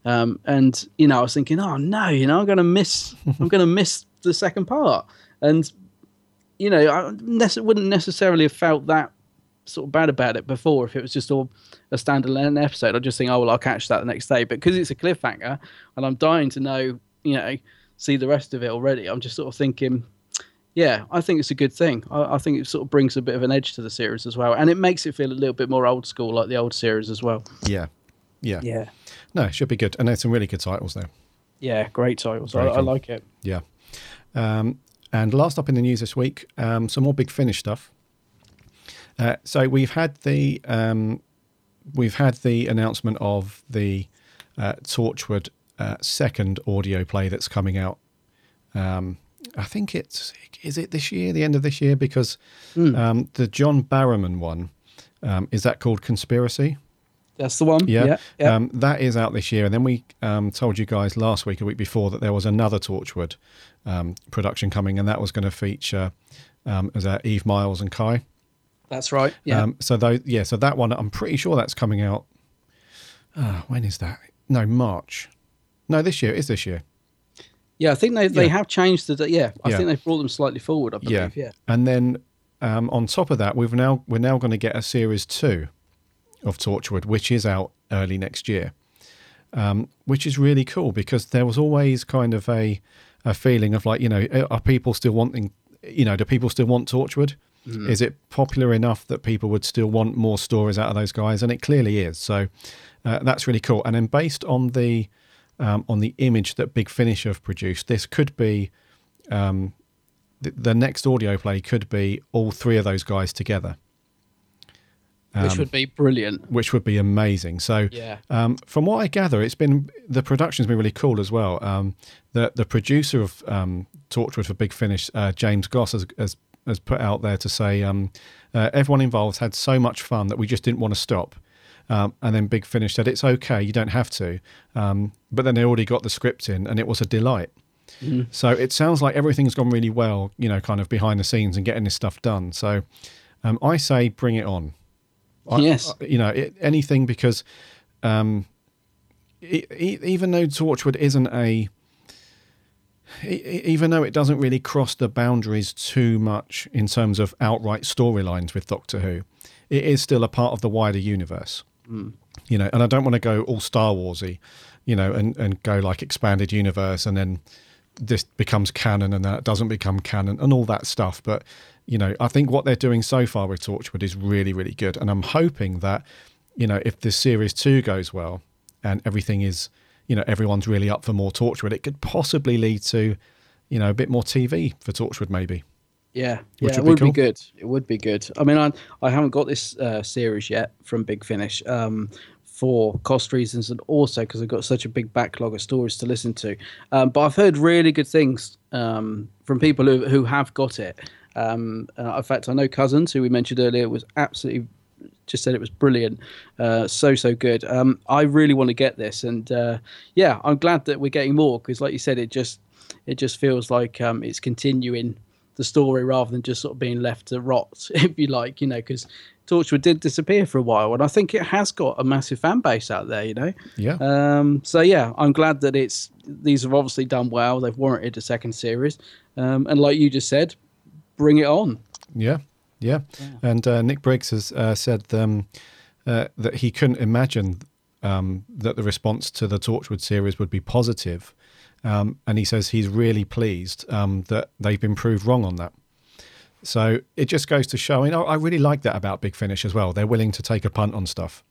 B: um, and you know, I was thinking, oh no, you know, I'm going to miss, I'm going to miss the second part, and you know, I nece- wouldn't necessarily have felt that sort of bad about it before if it was just all a standalone episode. I'd just think, oh well, I'll catch that the next day. But because it's a cliffhanger, and I'm dying to know, you know, see the rest of it already. I'm just sort of thinking, yeah, I think it's a good thing. I, I think it sort of brings a bit of an edge to the series as well, and it makes it feel a little bit more old school, like the old series as well.
A: Yeah, yeah,
B: Yeah,
A: No, it should be good, and there's some really good titles there.
B: yeah, great titles. I, I like it.
A: Yeah. Um, and last up in the news this week, um, some more big finish stuff. Uh, so we've had the um, we've had the announcement of the uh, Torchwood uh, second audio play that's coming out. Um, I think it's is it this year, the end of this year, because um, the John Barrowman one um, is that called Conspiracy.
B: That's the one.
A: Yeah,
B: yeah. yeah.
A: Um, that is out this year. And then we um, told you guys last week, a week before, that there was another Torchwood um, production coming, and that was going to feature um, as uh, Eve Myles and Kai.
B: That's right. Yeah.
A: Um, so those, yeah, so that one, I'm pretty sure that's coming out. Uh, when is that? No, March. No, this year. It is this year.
B: yeah, I think they, they
A: yeah.
B: have changed the. Yeah, I
A: Yeah.
B: think they've brought them slightly forward. I believe. Yeah.
A: And then um, on top of that, we've now we're now going to get a series two of Torchwood, which is out early next year, um, which is really cool because there was always kind of a a feeling of like you know are people still wanting you know do people still want Torchwood? Is it popular enough that people would still want more stories out of those guys? And it clearly is. So uh, that's really cool. And then based on the um, on the image that Big Finish have produced, this could be um, the, the next audio play could be all three of those guys together,
B: Which would be brilliant.
A: which would be amazing. So,
B: Yeah.
A: um, from what I gather, it's been the production's been really cool as well. Um, the the producer of um, Torchwood for Big Finish, uh, James Goss, has, has has put out there to say um, uh, everyone involved had so much fun that we just didn't want to stop. Um, and then Big Finish said it's okay, you don't have to. Um, but then they already got the script in, and it was a delight. So it sounds like everything's gone really well, you know, kind of behind the scenes and getting this stuff done. So um, I say bring it on. I-
B: Yes.
A: I- you know, it, anything because um, e- e- even though Torchwood isn't a, even though it doesn't really cross the boundaries too much in terms of outright storylines with Doctor Who, it is still a part of the wider universe. Hmm. You know, and I don't want to go all Star Warsy, you know, and, and go like expanded universe and then this becomes canon and that doesn't become canon and all that stuff. But you know, I think what they're doing so far with Torchwood is really, really good, and I'm hoping that you know if this series two goes well and everything is, you know, everyone's really up for more Torchwood, it could possibly lead to, you know, a bit more TV for Torchwood maybe.
B: Yeah,
A: Which
B: yeah, it
A: would be
B: would be good. It would be good. I mean, I I haven't got this uh, series yet from Big Finish um, for cost reasons and also because I've got such a big backlog of stories to listen to. Um, but I've heard really good things um, from people who who have got it. Um, uh, in fact, I know Cousins, who we mentioned earlier, was absolutely just said it was brilliant, uh, so so good. Um, I really want to get this, and uh, yeah, I'm glad that we're getting more because, like you said, it just it just feels like um, it's continuing the story rather than just sort of being left to rot, if you like, you know, because Torchwood did disappear for a while, and I think it has got a massive fan base out there, you know.
A: Yeah.
B: Um, so yeah, I'm glad that it's these have obviously done well. They've warranted a second series, um, and like you just said, bring it on.
A: Yeah, yeah. And uh, Nick Briggs has uh, said um, uh, that he couldn't imagine um, that the response to the Torchwood series would be positive. Um, and he says he's really pleased um, that they've been proved wrong on that. So it just goes to show, you know, I really like that about Big Finish as well. They're willing to take a punt on stuff,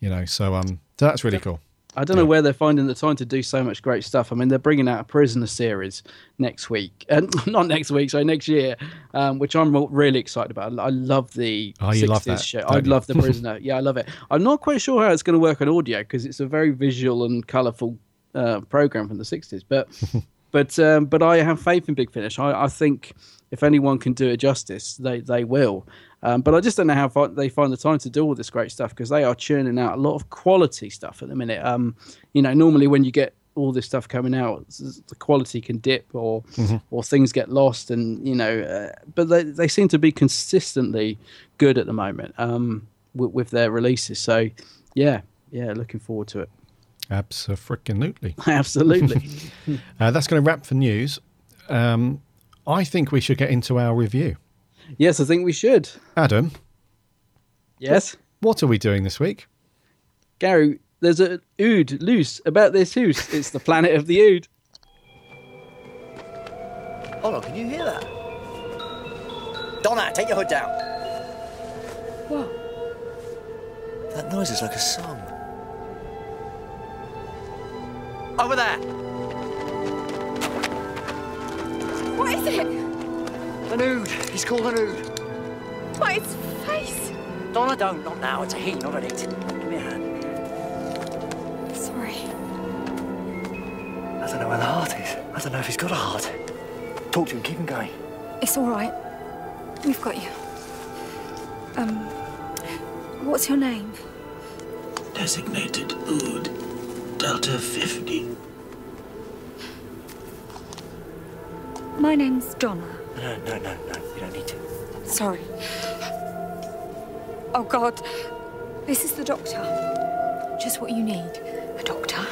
A: you know. So um, so that's really cool.
B: I don't know where they're finding the time to do so much great stuff. I mean, they're bringing out a Prisoner series next week, and not next week, sorry, next year, um, which I'm really excited about. I love the
A: Oh, you
B: 60s
A: love that,
B: show. I
A: you?
B: love the Prisoner. yeah, I love it. I'm not quite sure how it's going to work on audio because it's a very visual and colourful uh, program from the 60s, but. But um, but I have faith in Big Finish. I, I think if anyone can do it justice, they they will. Um, but I just don't know how fi- they find the time to do all this great stuff because they are churning out a lot of quality stuff at the minute. Um, you know, normally when you get all this stuff coming out, the quality can dip or or things get lost, and you know. Uh, but they they seem to be consistently good at the moment um, with, with their releases. So yeah, yeah, looking forward to it.
A: Absolutely.
B: Absolutely.
A: Uh, that's going to wrap for news. Um, I think we should get into our review.
B: yes, I think we should.
A: Adam,
B: Yes.
A: what are we doing this week?
B: Gary, there's a ood loose about this hoose. It's the planet of the ood.
C: Hold on, can you hear that? Donna, take your hood down.
D: What?
C: That noise is like a song. Over there!
D: What is it?
C: An ood. He's called an ood.
D: What, its face?
C: Donna, don't. Not now. It's a he, not an it. Give me a hand.
D: Sorry.
C: I don't know where the heart is. I don't know if he's got a heart. Talk to him. Keep him going.
D: It's all right. We've got you. Um, what's your name?
E: Designated Ood, Delta 50.
D: My name's Donna.
C: No, no, no, no. You don't need to.
D: Sorry. Oh, God. This is the doctor. Just what you need. A doctor.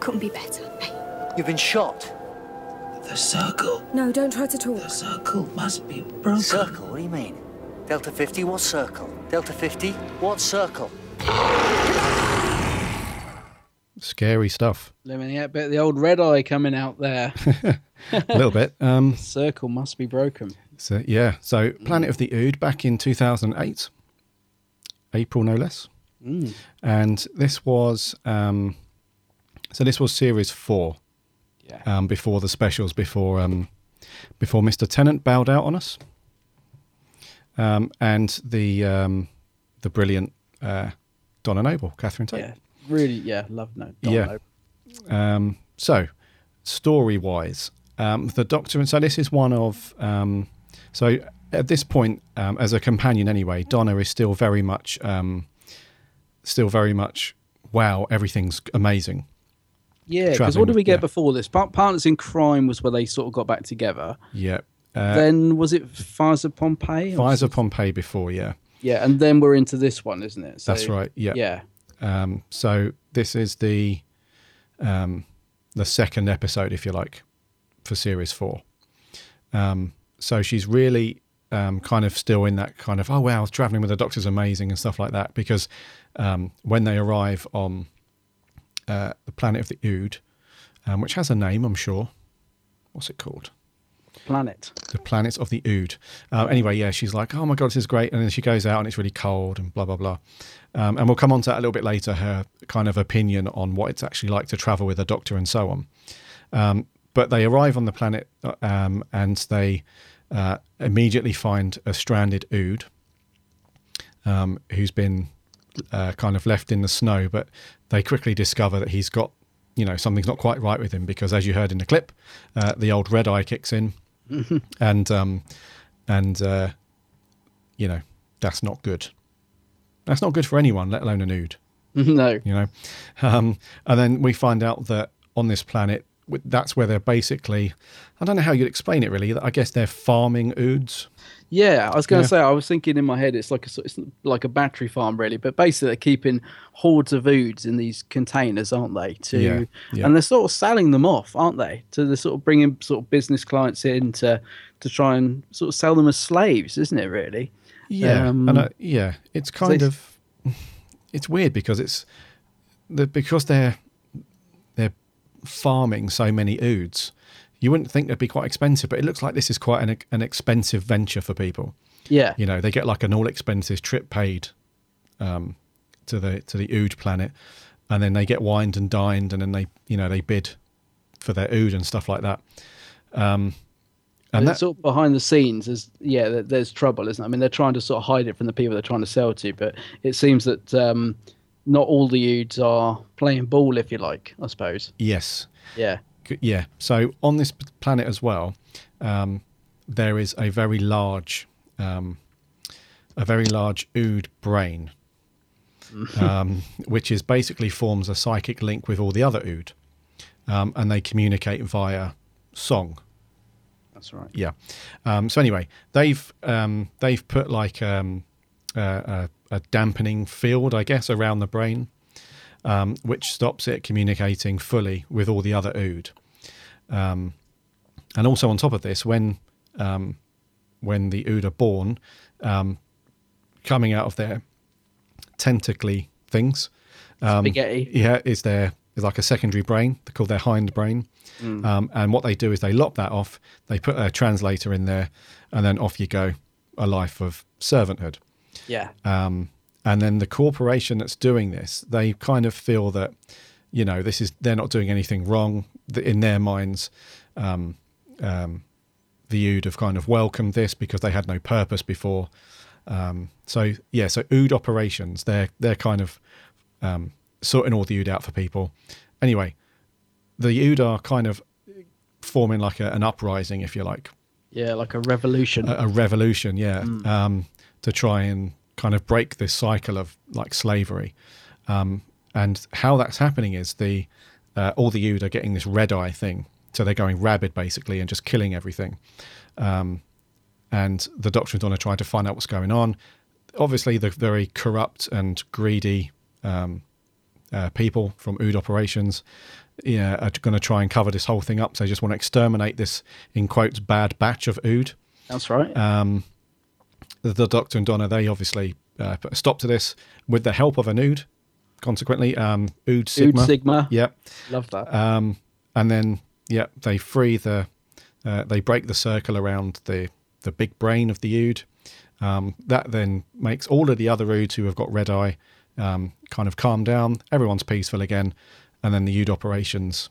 D: Couldn't be better. Hey.
C: You've been shot.
E: The circle,
D: No, don't try to talk.
E: the circle must be broken.
C: Circle? What do you mean? Delta 50, what circle? Delta 50, what circle?
A: Scary stuff.
B: Me out bit of the old red eye coming out there.
A: A little bit. Um,
B: Circle must be broken.
A: so yeah. So Planet of the Ood back in 2008, April no less, and this was um, so this was series four.
B: Yeah.
A: Um, before the specials, before um, before Mr. Tennant bowed out on us, um, and the um, the brilliant uh, Donna Noble, Catherine Tate.
B: Yeah. Really, yeah, love no.
A: Yeah. Um, so, story wise, um, the Doctor, and so this is one of, um, so at this point, um, as a companion anyway, Donna is still very much, um, still very much, wow, everything's amazing.
B: Yeah, because what did we get
A: yeah.
B: before this? Par- Partners in Crime was where they sort of got back together.
A: Yeah. Uh,
B: then was it Fires of Pompeii?
A: Fires of? Pompeii before, yeah.
B: Yeah, and then we're into this one, isn't it? So-
A: That's right, yeah.
B: Yeah.
A: Um, so this is the um, the second episode, if you like, for series four. Um, so she's really um, kind of still in that kind of oh wow, traveling with the Doctor's is amazing and stuff like that. Because um, when they arrive on uh, the planet of the Ood, um, which has a name, I'm sure. What's it called?
B: Planet.
A: the planet of the Ood. Uh, anyway, yeah, she's like, oh my god, this is great, and then she goes out and it's really cold and blah blah blah. Um, and we'll come on to that a little bit later. Her kind of opinion on what it's actually like to travel with a doctor and so on. Um, but they arrive on the planet uh, um, and they uh, immediately find a stranded Ood um, who's been uh, kind of left in the snow. But they quickly discover that he's got, you know, something's not quite right with him because, as you heard in the clip, uh, the old red eye kicks in, and um, and uh, you know that's not good. That's not good for anyone, let alone an Ood
B: no.
A: you know. Um, and then we find out that on this planet, that's where they're basically. I don't know how you'd explain it really. I guess they're farming oods.
B: Yeah, I was going to
A: Yeah.
B: say. I was thinking in my head, it's like a sort- it's like a battery farm, really. But basically, they're keeping hordes of oods in these containers, aren't they? To
A: Yeah, yeah.
B: and they're sort of selling them off, aren't they? To the sort of bringing sort of business clients in to to try and sort of sell them as slaves, isn't it? Really?
A: Yeah,
B: Um,
A: and uh, yeah, it's kind
B: they-
A: of it's weird because it's the because they're they're farming so many oods. You wouldn't think it'd be quite expensive, but it looks like this is quite an an expensive venture for people.
B: Yeah.
A: You know, they get like an all expenses trip paid um, to the to the ood planet, and then they get wined and dined, and then they you know they bid for their ood and stuff like that. Um, and that,
B: sort of behind the scenes is yeah, there's trouble, isn't it? I mean, they're trying to sort of hide it from the people they're trying to sell to, but it seems that um, not all the Oods are playing ball, if you like. I suppose.
A: yes,
B: Yeah.
A: Yeah. So on this planet as well, um, there is a very large, um, a very large ood brain, um, which is basically forms a psychic link with all the other ood, um, and they communicate via song.
B: That's right.
A: Yeah. Um, so anyway, they've um, they've put like um, a, a, a dampening field, I guess, around the brain, um, which stops it communicating fully with all the other ood. Um, and also on top of this, when um, when the ood are born, um, coming out of their tentacly things, um,
B: Spaghetti.
A: yeah, is there is like a secondary brain. They call their hind brain. Um, and what they do is they lop that off. They put a translator in there, and then off you go, a life of servanthood.
B: Yeah.
A: Um, and then the corporation that's doing this, they kind of feel that, you know, this is they're not doing anything wrong. In their minds, um, um, the Ood have kind of welcomed this because they had no purpose before. Um, so yeah, so Ood operations, they're they're kind of um, sorting all the Ood out for people. Anyway, the Ood are kind of forming like a, an uprising, if you like,
B: Yeah, like a revolution.
A: a, a revolution, yeah, um, to try and kind of break this cycle of like slavery. Um, and how that's happening is the uh, all the Ood are getting this red eye thing, so they're going rabid basically and just killing everything. Um, and the Doctor and Donna try to find out what's going on. Obviously, the very corrupt and greedy um, uh, people from Ood operations yeah, are going to try and cover this whole thing up. So they just want to exterminate this, in quotes, bad batch of Ood
B: That's right.
A: um, the Doctor and Donna, they obviously uh, put a stop to this with the help of an Ood, consequently, um, Ood Sigma.
B: Ood Sigma.
A: Yeah.
B: Love that.
A: Um, and then, yeah, they free the, uh, they break the circle around the, the big brain of the Ood. Um, that then makes all of the other Oods who have got red eye um, kind of calm down. Everyone's peaceful again. And then the Ood operations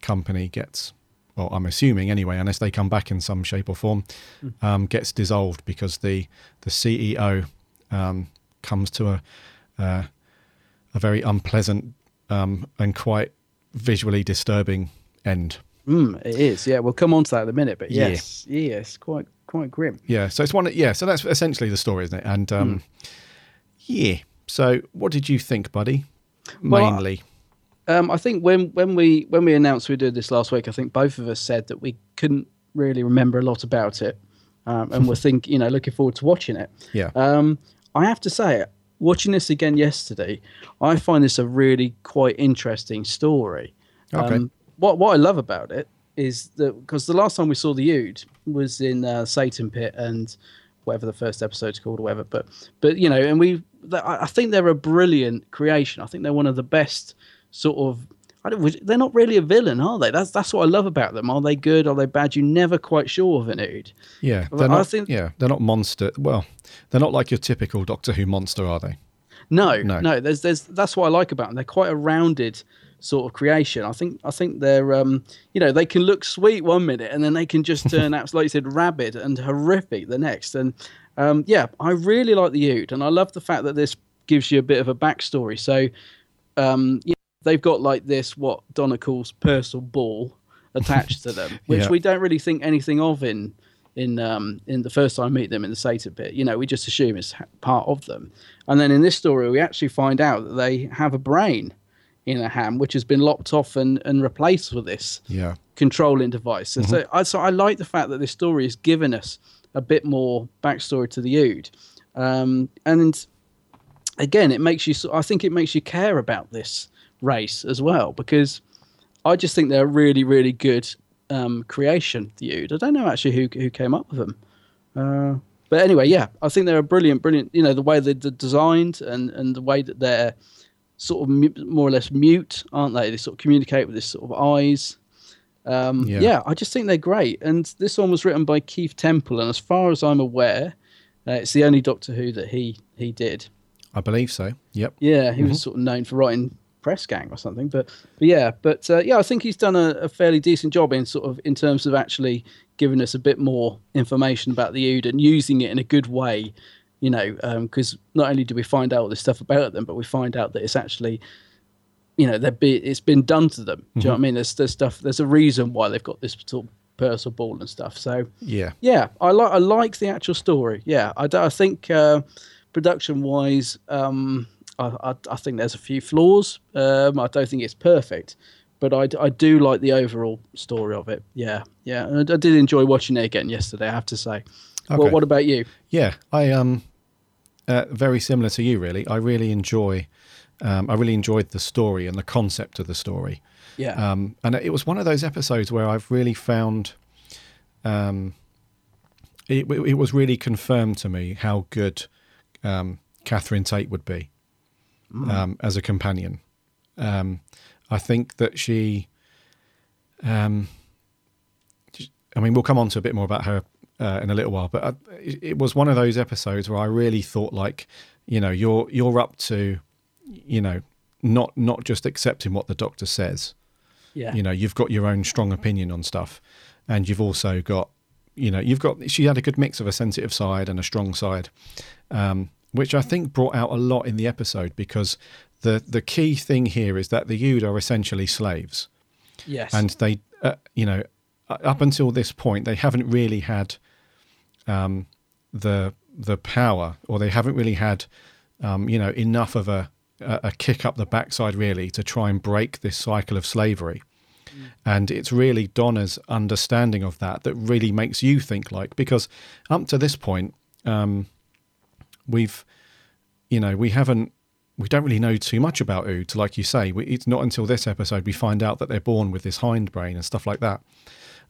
A: company gets, well, I'm assuming anyway, unless they come back in some shape or form, um, gets dissolved because the the CEO um, comes to a uh, a very unpleasant um, and quite visually disturbing end.
B: Mm, it is. Yeah, we'll come on to that in a minute. But
A: Yeah.
B: yes, yes, quite quite grim.
A: Yeah, so it's one. Yeah, so that's essentially the story, isn't it? And um, yeah. So, what did you think, buddy?
B: Well,
A: Mainly,
B: Um, I think when when we when we announced we did this last week, I think both of us said that we couldn't really remember a lot about it, um, and we're think you know looking forward to watching it.
A: yeah,
B: Um, I have to say, watching this again yesterday, I find this a really quite interesting story.
A: Okay.
B: Um, what what I love about it is that because the last time we saw the Ood was in uh, Satan Pit and whatever the first episode's called or whatever, but but you know, and we I think they're a brilliant creation. I think they're one of the best sort of. I don't, they're not really a villain, are they? That's that's what I love about them. Are they good? Are they bad? You're never quite sure of an Ood.
A: yeah. They're not.
B: think-
A: yeah, they're not monster. Well, they're not like your typical Doctor Who monster, are they?
B: No,
A: No.
B: no, There's, there's. That's what I like about them. They're quite a rounded sort of creation. I think, I think they're, um, you know, they can look sweet one minute and then they can just turn out, like you said, rabid and horrific the next. And um, yeah, I really like the Ood, and I love the fact that this gives you a bit of a backstory. So, um, you they've got like this what Donna calls personal ball attached to them, which
A: Yeah.
B: we don't really think anything of in in um, in the first time we meet them in the Satan pit. You know, we just assume it's part of them. And then in this story, we actually find out that they have a brain in a ham, which has been lopped off and, and replaced with this
A: Yeah.
B: controlling device. So, so I so I like the fact that this story has given us a bit more backstory to the Ood, um, and again, it makes you. I think it makes you care about this race as well because I just think they're a really really good um, creation. The Ood. I don't know actually who who came up with them. Uh, but anyway, yeah, I think they're a brilliant, brilliant. You know, the way they're designed and and the way that they're sort of more or less mute, aren't they? They sort of communicate with this sort of eyes. Um,
A: Yeah.
B: yeah. I just think they're great. And this one was written by Keith Temple, and as far as I'm aware, uh, it's the only Doctor Who that he he did.
A: I believe so. Yep.
B: Yeah, he was sort of known for writing Press Gang or something. But, but yeah, but uh, yeah, I think he's done a, a fairly decent job in sort of in terms of actually giving us a bit more information about the Ood and using it in a good way. You know, because not only do we find out all this stuff about them, but we find out that it's actually, you know, they're be, it's been done to them. Do you know what I mean? There's there's stuff. There's a reason why they've got this sort of purse or ball and stuff. So
A: Yeah.
B: yeah, I like I like the actual story. Yeah, I, d- I think uh, production wise, um, I, I I think there's a few flaws. Um, I don't think it's perfect, but I, I do like the overall story of it. Yeah, yeah, and I, I did enjoy watching it again yesterday. I have to say.
A: Okay.
B: What, what about you?
A: Yeah, I um, uh, very similar to you. Really, I really enjoy. Um, I really enjoyed the story and the concept of the story.
B: Yeah,
A: Um, and it was one of those episodes where I've really found. Um, it, it was really confirmed to me how good um, Catherine Tate would be um, as a companion. Um, I think that she. Um, I mean, we'll come on to a bit more about her uh, in a little while, but I, it, it was one of those episodes where I really thought, like, you know, you're you're up to, you know, not not just accepting what the doctor says.
B: yeah,
A: You know, you've got your own strong opinion on stuff, and you've also got, you know, you've got. She had a good mix of a sensitive side and a strong side, um, which I think brought out a lot in the episode because the the key thing here is that the Ood are essentially slaves.
B: Yes,
A: and they uh, you know up until this point they haven't really had um, the the power or they haven't really had um, you know enough of a, a kick up the backside really to try and break this cycle of slavery. And it's really Donna's understanding of that that really makes you think like because up to this point um, we've you know we haven't we don't really know too much about Ood. Like you say, we, it's not until this episode we find out that they're born with this hindbrain and stuff like that.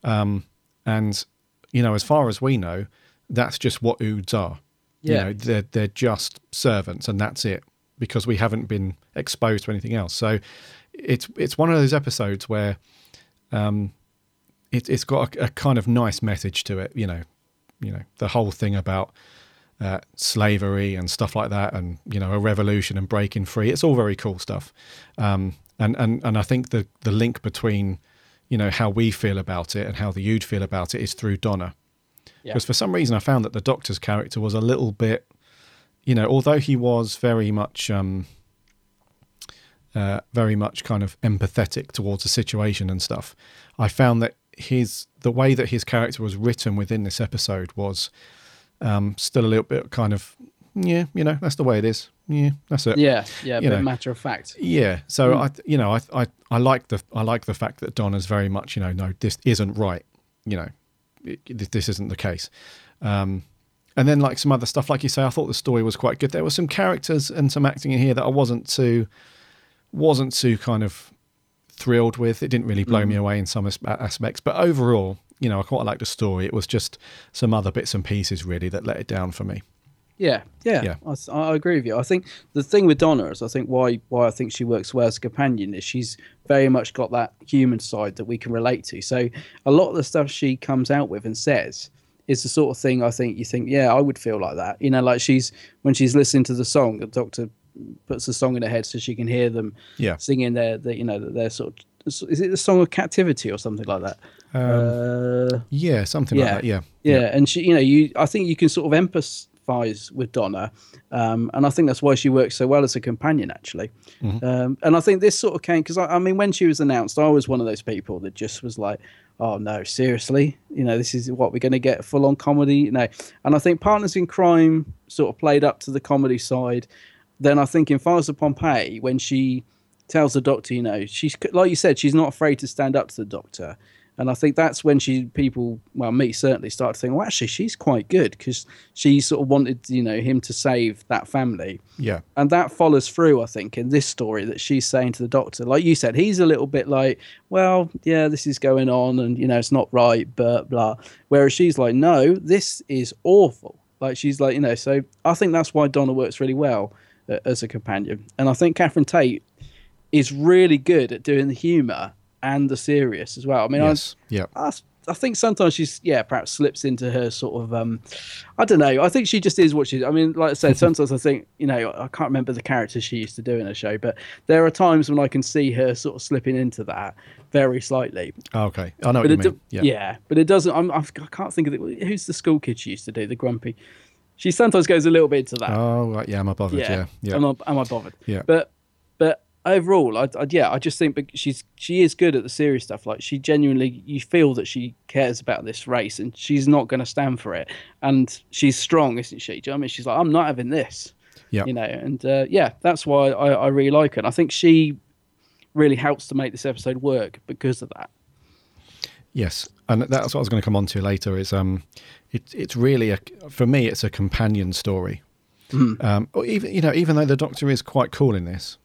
A: Um, and you know, as far as we know, that's just what Oods are. You
B: Yeah.
A: know, they're they're just servants, and that's it. Because we haven't been exposed to anything else. So it's it's one of those episodes where um, it, it's got a, a kind of nice message to it. You know, you know the whole thing about uh, slavery and stuff like that, and you know a revolution and breaking free. It's all very cool stuff, um, and and and I think the the link between you know how we feel about it and how the Ood feel about it is through Donna,
B: Yeah.
A: because for some reason I found that the Doctor's character was a little bit, you know, although he was very much. Um, uh, very much kind of empathetic towards the situation and stuff. I found that his the way that his character was written within this episode was um, still a little bit kind of yeah, you know, that's the way it is. Yeah, that's it.
B: yeah, yeah,
A: you
B: but
A: know.
B: matter of fact.
A: Yeah. So I, you know, I, I, I like the, I like the fact that Don is very much, you know, no, this isn't right. You know, it, this isn't the case. Um, and then like some other stuff, like you say, I thought the story was quite good. There were some characters and some acting in here that I wasn't too, wasn't too kind of thrilled with. It didn't really blow me away in some aspects, but overall, you know, I quite liked the story. It was just some other bits and pieces really that let it down for me.
B: Yeah, yeah,
A: Yeah.
B: I, I agree with you. I think the thing with Donna is, I think why why I think she works well as a companion is she's very much got that human side that we can relate to. So a lot of the stuff she comes out with and says is the sort of thing I think you think, yeah, I would feel like that. You know, like she's when she's listening to the song, the doctor puts the song in her head so she can hear them
A: Yeah.
B: singing their, their you know, their sort of is it the song of captivity or something like that? Uh,
A: Yeah, something
B: Yeah.
A: like that. Yeah.
B: yeah, and she, you know, you, I think you can sort of empathise with Donna, um, and I think that's why she works so well as a companion, actually. Um, and I think this sort of came because I, I mean, when she was announced, I was one of those people that just was like, "Oh no, seriously, you know, this is what we're going to get full on comedy." You know, and I think Partners in Crime sort of played up to the comedy side. Then I think in Fires of Pompeii, when she tells the doctor, you know, she's like you said, she's not afraid to stand up to the doctor. And I think that's when she people, well, me certainly, start to think, well, actually, she's quite good because she sort of wanted, you know, him to save that family.
A: Yeah.
B: And that follows through, I think, in this story that she's saying to the doctor. Like you said, he's a little bit like, well, yeah, this is going on and, you know, it's not right, but blah. Whereas she's like, no, this is awful. Like she's like, you know, so I think that's why Donna works really well uh, as a companion. And I think Catherine Tate is really good at doing the humour and the serious as well. I mean,
A: Yes. Yeah.
B: I, I, I think sometimes she's yeah perhaps slips into her sort of um I don't know. I think she just is what she. I mean, like I said, sometimes I think you know I can't remember the characters she used to do in a show, but there are times when I can see her sort of slipping into that very slightly.
A: Oh, okay. I know what you mean. yeah.
B: yeah, but it doesn't. I'm, I've, I can't think of it. Who's the school kid she used to do? The grumpy. She sometimes goes a little bit into that.
A: Oh, right. Yeah. Am I bothered? Yeah. Yeah.
B: Am I, am I bothered?
A: Yeah.
B: But but overall, I, I yeah, I just think she's she is good at the serious stuff. Like she genuinely, you feel that she cares about this race, and she's not going to stand for it. And she's strong, isn't she? Do you know what I mean? She's like, I'm not having this.
A: Yeah.
B: You know, and uh, yeah, that's why I, I really like her. And I think she really helps to make this episode work because of that.
A: Yes, and that's what I was going to come on to later. Is um, it, it's really a for me, it's a companion story. Um, or even you know, even though the Doctor is quite cool in this,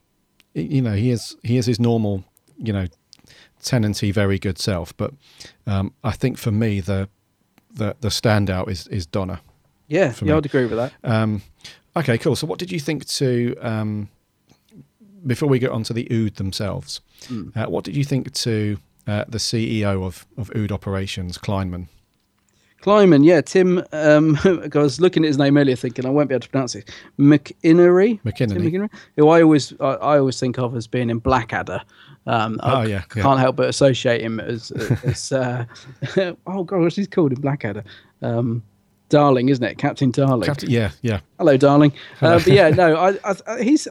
A: you know, he is he is his normal, you know, tenancy, very good self. But um, I think for me, the the the standout is is Donna.
B: Yeah, yeah,
A: me.
B: I'd agree with that.
A: Um, okay, cool. So, what did you think to um, before we get on to the Ood themselves? Uh, what did you think to uh, the CEO of of Ood operations, Klineman?
B: Klineman, yeah, Tim. Um, I was looking at his name earlier, thinking I won't be able to pronounce it. McInnery. McInnerny, who I always, I, I always think of as being in Blackadder. Um,
A: Oh,
B: I
A: yeah, yeah.
B: can't help but associate him as, as uh, oh god, what's he called in Blackadder? Um, Darling, isn't it, Captain Darling?
A: Captain, yeah, yeah,
B: Hello, darling. Uh, but yeah, no, I, I, I, he's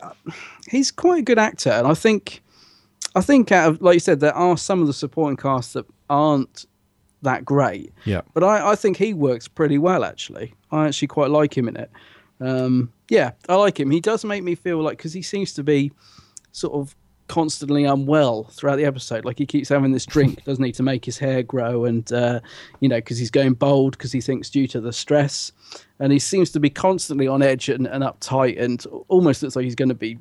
B: he's quite a good actor, and I think I think out of, like you said, there are some of the supporting cast that aren't that great.
A: yeah.
B: But I, I think he works pretty well, actually. I actually quite like him in it. Um, yeah, I like him. He does make me feel like, because he seems to be sort of constantly unwell throughout the episode. Like he keeps having this drink, doesn't he, to make his hair grow, and uh, you know, because he's going bold because he thinks due to the stress, and he seems to be constantly on edge and, and uptight, and almost looks like he's going to be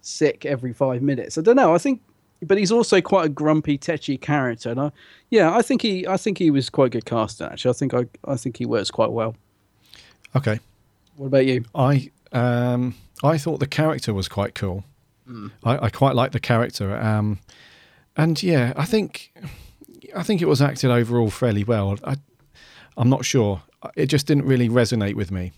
B: sick every five minutes. I don't know. I think, but he's also quite a grumpy, tetchy character, and I, yeah, I think he, I think he was quite good casting. Actually, I think I, I think he works quite well.
A: Okay.
B: What about you?
A: I um I thought the character was quite cool. I, I quite like the character. Um, and yeah, I think I think it was acted overall fairly well. I I'm not sure. It just didn't really resonate with me.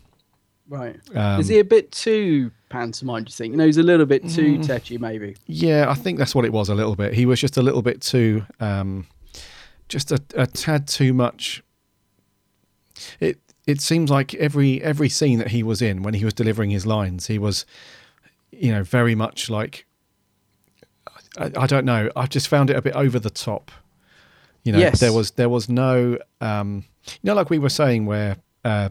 B: Right.
A: Um,
B: Is he a bit too pantomime? Do you think? You know, he's a little bit too tetchy, maybe.
A: Yeah, I think that's what it was a little bit. He was just a little bit too, um, just a, a tad too much. It it seems like every every scene that he was in when he was delivering his lines, he was, you know, very much like. I, I don't know. I just found it a bit over the top. You know,
B: Yes.
A: there was there was no, um, you know, like we were saying, where uh,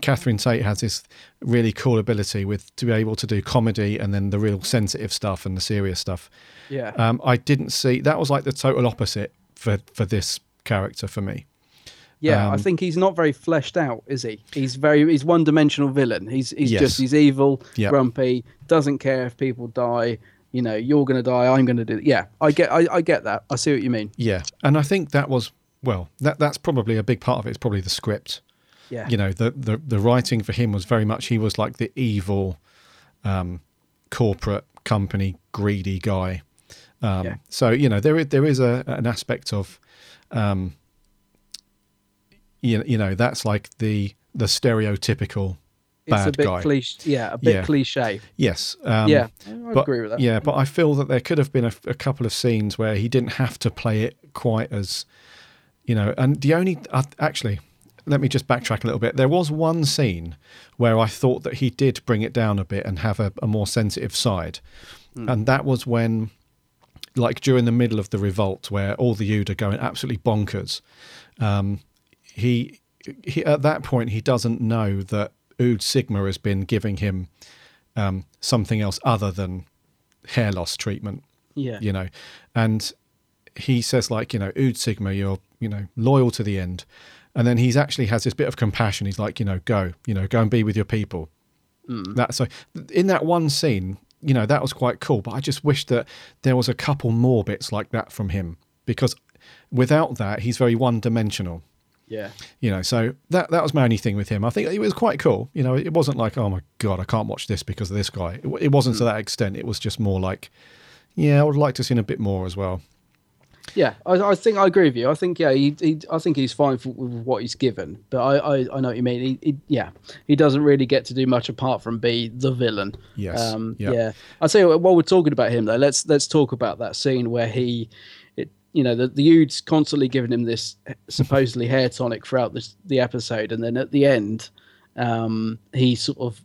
A: Catherine Tate has this really cool ability with to be able to do comedy and then the real sensitive stuff and the serious stuff.
B: Yeah.
A: Um, I didn't see that was like the total opposite for for this character for me.
B: yeah, I
A: um,
B: think he's not very fleshed out, is he? He's very he's one dimensional villain. He's he's
A: Yes.
B: just he's evil,
A: Yep.
B: grumpy, doesn't care if people die. You know, you're gonna die. I'm gonna do. Yeah, I get I, I get that. I see what you mean.
A: Yeah, and I think that was well that that's probably a big part of it. it. Is probably the script.
B: Yeah.
A: You know, the the the writing for him was very much he was like the evil, um, corporate company greedy guy. Um,
B: Yeah.
A: So you know there is there is a an aspect of, um, you, you know that's like the the stereotypical bad it's
B: a bit
A: guy.
B: cliche. Yeah, a bit
A: Yeah.
B: cliche.
A: Yes. Um,
B: yeah, I
A: but,
B: agree with that.
A: Yeah, but I feel that there could have been a, a couple of scenes where he didn't have to play it quite as, you know, and the only uh, actually, let me just backtrack a little bit. There was one scene where I thought that he did bring it down a bit and have a, a more sensitive side, and that was when, like during the middle of the revolt, where all the Ood are going absolutely bonkers. Um, he, he at that point he doesn't know that Ood Sigma has been giving him um, something else other than hair loss treatment
B: Yeah.
A: you know and he says like you know ood sigma you're you know loyal to the end and then he's actually has this bit of compassion. He's like you know go you know go and be with your people. Hmm. That so in that one scene you know that was quite cool but i just wish that there was a couple more bits like that from him because without that he's very one dimensional
B: Yeah.
A: you know so that that was my only thing with him. I think it was quite cool. You know it wasn't like oh my god i can't watch this because of this guy. It, it wasn't to hmm. that extent. It was just more like yeah i would like to see a bit more as well
B: Yeah, I, I think I agree with you. I think yeah, he, he I think he's fine for, with what he's given, but I, I, I know what you mean. He, he, yeah, he doesn't really get to do much apart from be the villain.
A: Yes,
B: Um,
A: yeah.
B: Yeah. I'll tell you what, while we're talking about him though, let's let's talk about that scene where he, it, you know, the the Ood's constantly giving him this supposedly hair tonic throughout this, the episode, and then at the end, um, he sort of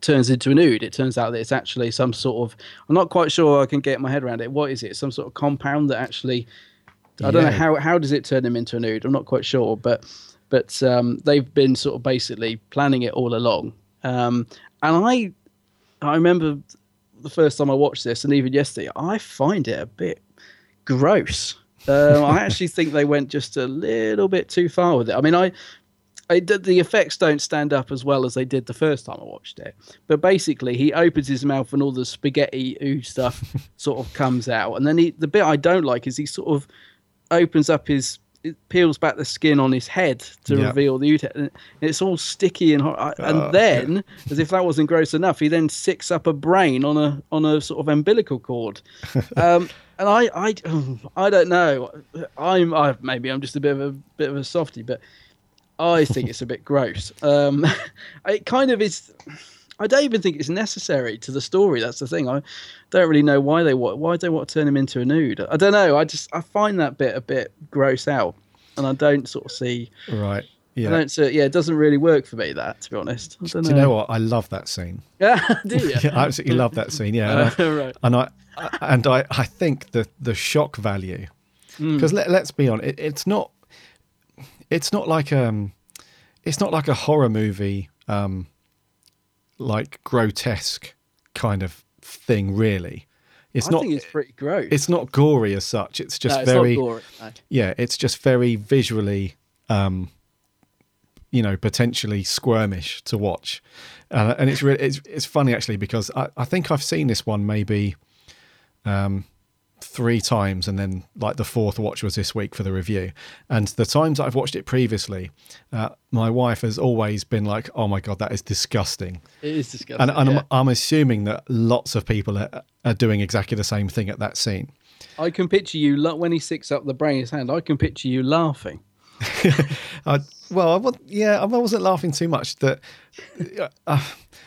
B: turns into an ood. It turns out that it's actually some sort of. I'm not quite sure I can get my head around it. What is it? Some sort of compound that actually. I don't know how how does it turn him into an ood. I'm not quite sure, but but um, they've been sort of basically planning it all along. Um, and I I remember the first time I watched this, and even yesterday, I find it a bit gross. Um, I actually think they went just a little bit too far with it. I mean, I, I the effects don't stand up as well as they did the first time I watched it. But basically, he opens his mouth and all the spaghetti ooh stuff sort of comes out, and then he, the bit I don't like is he sort of opens up his. It peels back the skin on his head to
A: Yeah.
B: reveal the ooh. And it's all sticky and hot. And
A: Oh,
B: then, as if that wasn't gross enough, he then sicks up a brain on a on a sort of umbilical cord. Um, and I, I, I don't know. I'm, I maybe I'm just a bit of a bit of a softy, but I think it's a bit gross. Um, it kind of is. I don't even think it's necessary to the story. That's the thing. I don't really know why they want why they want to turn him into an Ood. I don't know. I just I find that bit a bit gross out, and I don't sort of see.
A: right Yeah.
B: I don't. see- yeah, it doesn't really work for me. That to be honest. I don't
A: do you know what i love that scene
B: Yeah, do you?
A: yeah, I absolutely love that scene. Yeah, and I,
B: right.
A: and I and I, I think the the shock value
B: Hmm.
A: because let, let's be honest, it, it's not it's not like um it's not like a horror movie um like grotesque kind of thing really. It's
B: I
A: not
B: think it's pretty gross.
A: it's not gory as such. It's just
B: no, it's
A: very.
B: No.
A: yeah, it's just very visually, um, you know, potentially squirmish to watch, uh, and it's really it's it's funny actually because I, I think I've seen this one maybe um, three times, and then like the fourth watch was this week for the review, and the times that I've watched it previously, uh, my wife has always been like, "Oh my god, that is disgusting,"
B: It is disgusting.
A: and, and
B: yeah.
A: I'm, I'm assuming that lots of people are, are doing exactly the same thing at that scene.
B: I can picture you when he sticks up the brain in his hand. I can picture you laughing.
A: I, well, I, yeah, I wasn't laughing too much. That uh,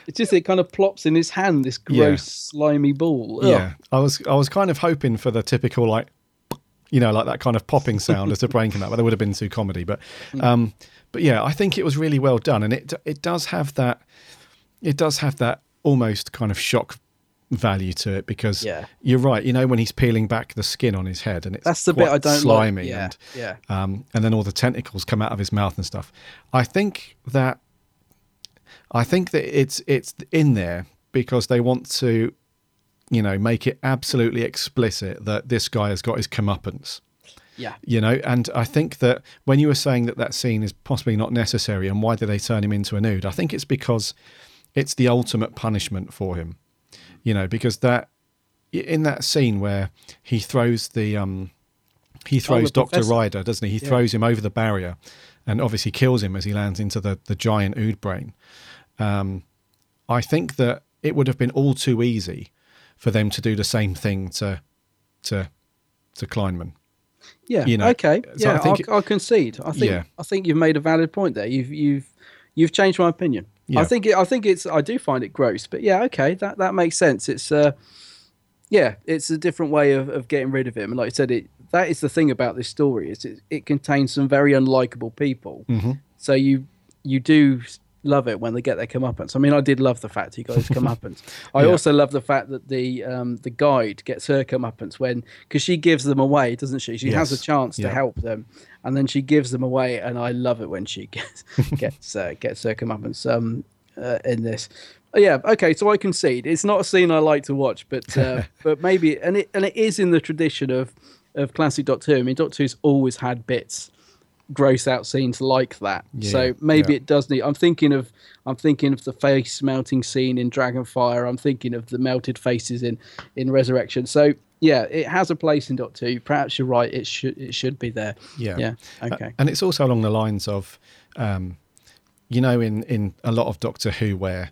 B: It's just it kind of plops in his hand, this gross,
A: Yeah.
B: slimy ball. Ugh.
A: yeah, I was I was kind of hoping for the typical like, you know, like that kind of popping sound as the brain came out, but that would have been too comedy. But, um, but yeah, I think it was really well done, and it it does have that, it does have that almost kind of shock value to it because
B: Yeah.
A: you're right. You know, when he's peeling back the skin on his head, and it's
B: That's the bit I don't
A: slimy
B: like. Yeah,
A: and
B: yeah.
A: um, and then all the tentacles come out of his mouth and stuff. I think that I think that it's it's in there because they want to, you know, make it absolutely explicit that this guy has got his comeuppance.
B: Yeah.
A: You know, and I think that when you were saying that that scene is possibly not necessary, and why did they turn him into an Ood? I think it's because it's the ultimate punishment for him. You know, because that in that scene where he throws the um he throws Doctor
B: professor.
A: Ryder, doesn't he? He throws him over the barrier, and obviously kills him as he lands into the the giant ood brain. Um, I think that it would have been all too easy for them to do the same thing to to to Klineman.
B: Yeah.
A: you know,
B: okay.
A: so I
B: Yeah.
A: think
B: I'll, I'll concede. I think.
A: Yeah.
B: I think you've made a valid point there. You've you've you've changed my opinion.
A: Yeah.
B: I think it, I think it's I do find it gross, but yeah, okay, that that makes sense. It's uh, yeah, it's a different way of, of getting rid of him. And like I said, it that is the thing about this story is it, it contains some very unlikable people.
A: Mm-hmm.
B: So you you do love it when they get their comeuppance. I mean, I did love the fact he got his comeuppance. I
A: Yeah.
B: also love the fact that the um, the guide gets her comeuppance when because she gives them away, doesn't she? She has a
A: Yes.
B: chance to help them, and then she gives them away, and I love it when she gets gets uh, gets her comeuppance um, uh, in this. Yeah, okay, so I concede. It's not a scene I like to watch, but uh, but maybe and it and it is in the tradition of of classic Doctor Who. I mean, Doctor Who's always had bits gross out scenes like that.
A: Yeah,
B: so maybe
A: yeah.
B: it does need I'm thinking of I'm thinking of the face melting scene in Dragonfire. I'm thinking of the melted faces in in Resurrection. So yeah, it has a place in Doctor Who. Perhaps you're right. It should it should be there.
A: Yeah.
B: Yeah.
A: Uh,
B: Okay.
A: and it's also along the lines of, um, you know, in in a lot of Doctor Who where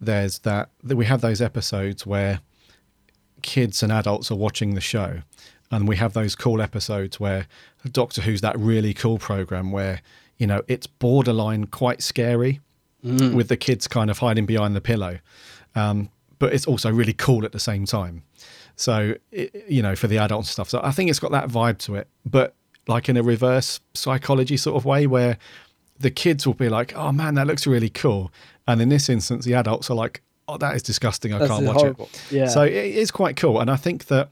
A: there's that that we have those episodes where kids and adults are watching the show, and we have those cool episodes where Doctor Who's that really cool program where you know it's borderline quite scary with the kids kind of hiding behind the pillow, um, but it's also really cool at the same time. So it, you know, for the adult stuff. So I think it's got that vibe to it, but like in a reverse psychology sort of way where the kids will be like, "Oh man, that looks really cool," and in this instance, the adults are like, "Oh, that is disgusting. I
B: That's
A: can't watch
B: horrible.
A: it."
B: Yeah.
A: So it is quite cool, and I think that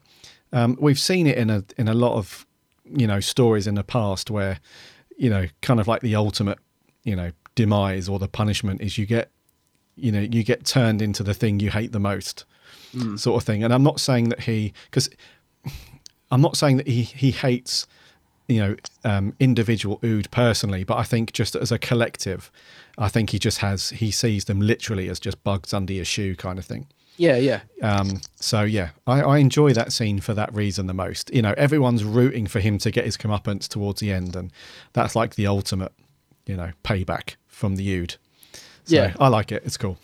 A: um, we've seen it in a in a lot of you know stories in the past where you know kind of like the ultimate you know demise or the punishment is you get you know you get turned into the thing you hate the most sort of thing. And i'm not saying that he because i'm not saying that he he hates you know um individual ood personally but i think just as a collective i think he just has he sees them literally as just bugs under your shoe kind of thing
B: Yeah, yeah.
A: um, so yeah, I, I enjoy that scene for that reason the most. You know, everyone's rooting for him to get his comeuppance towards the end, and that's like the ultimate, you know, payback from the Ood. So
B: Yeah.
A: I like it. It's cool.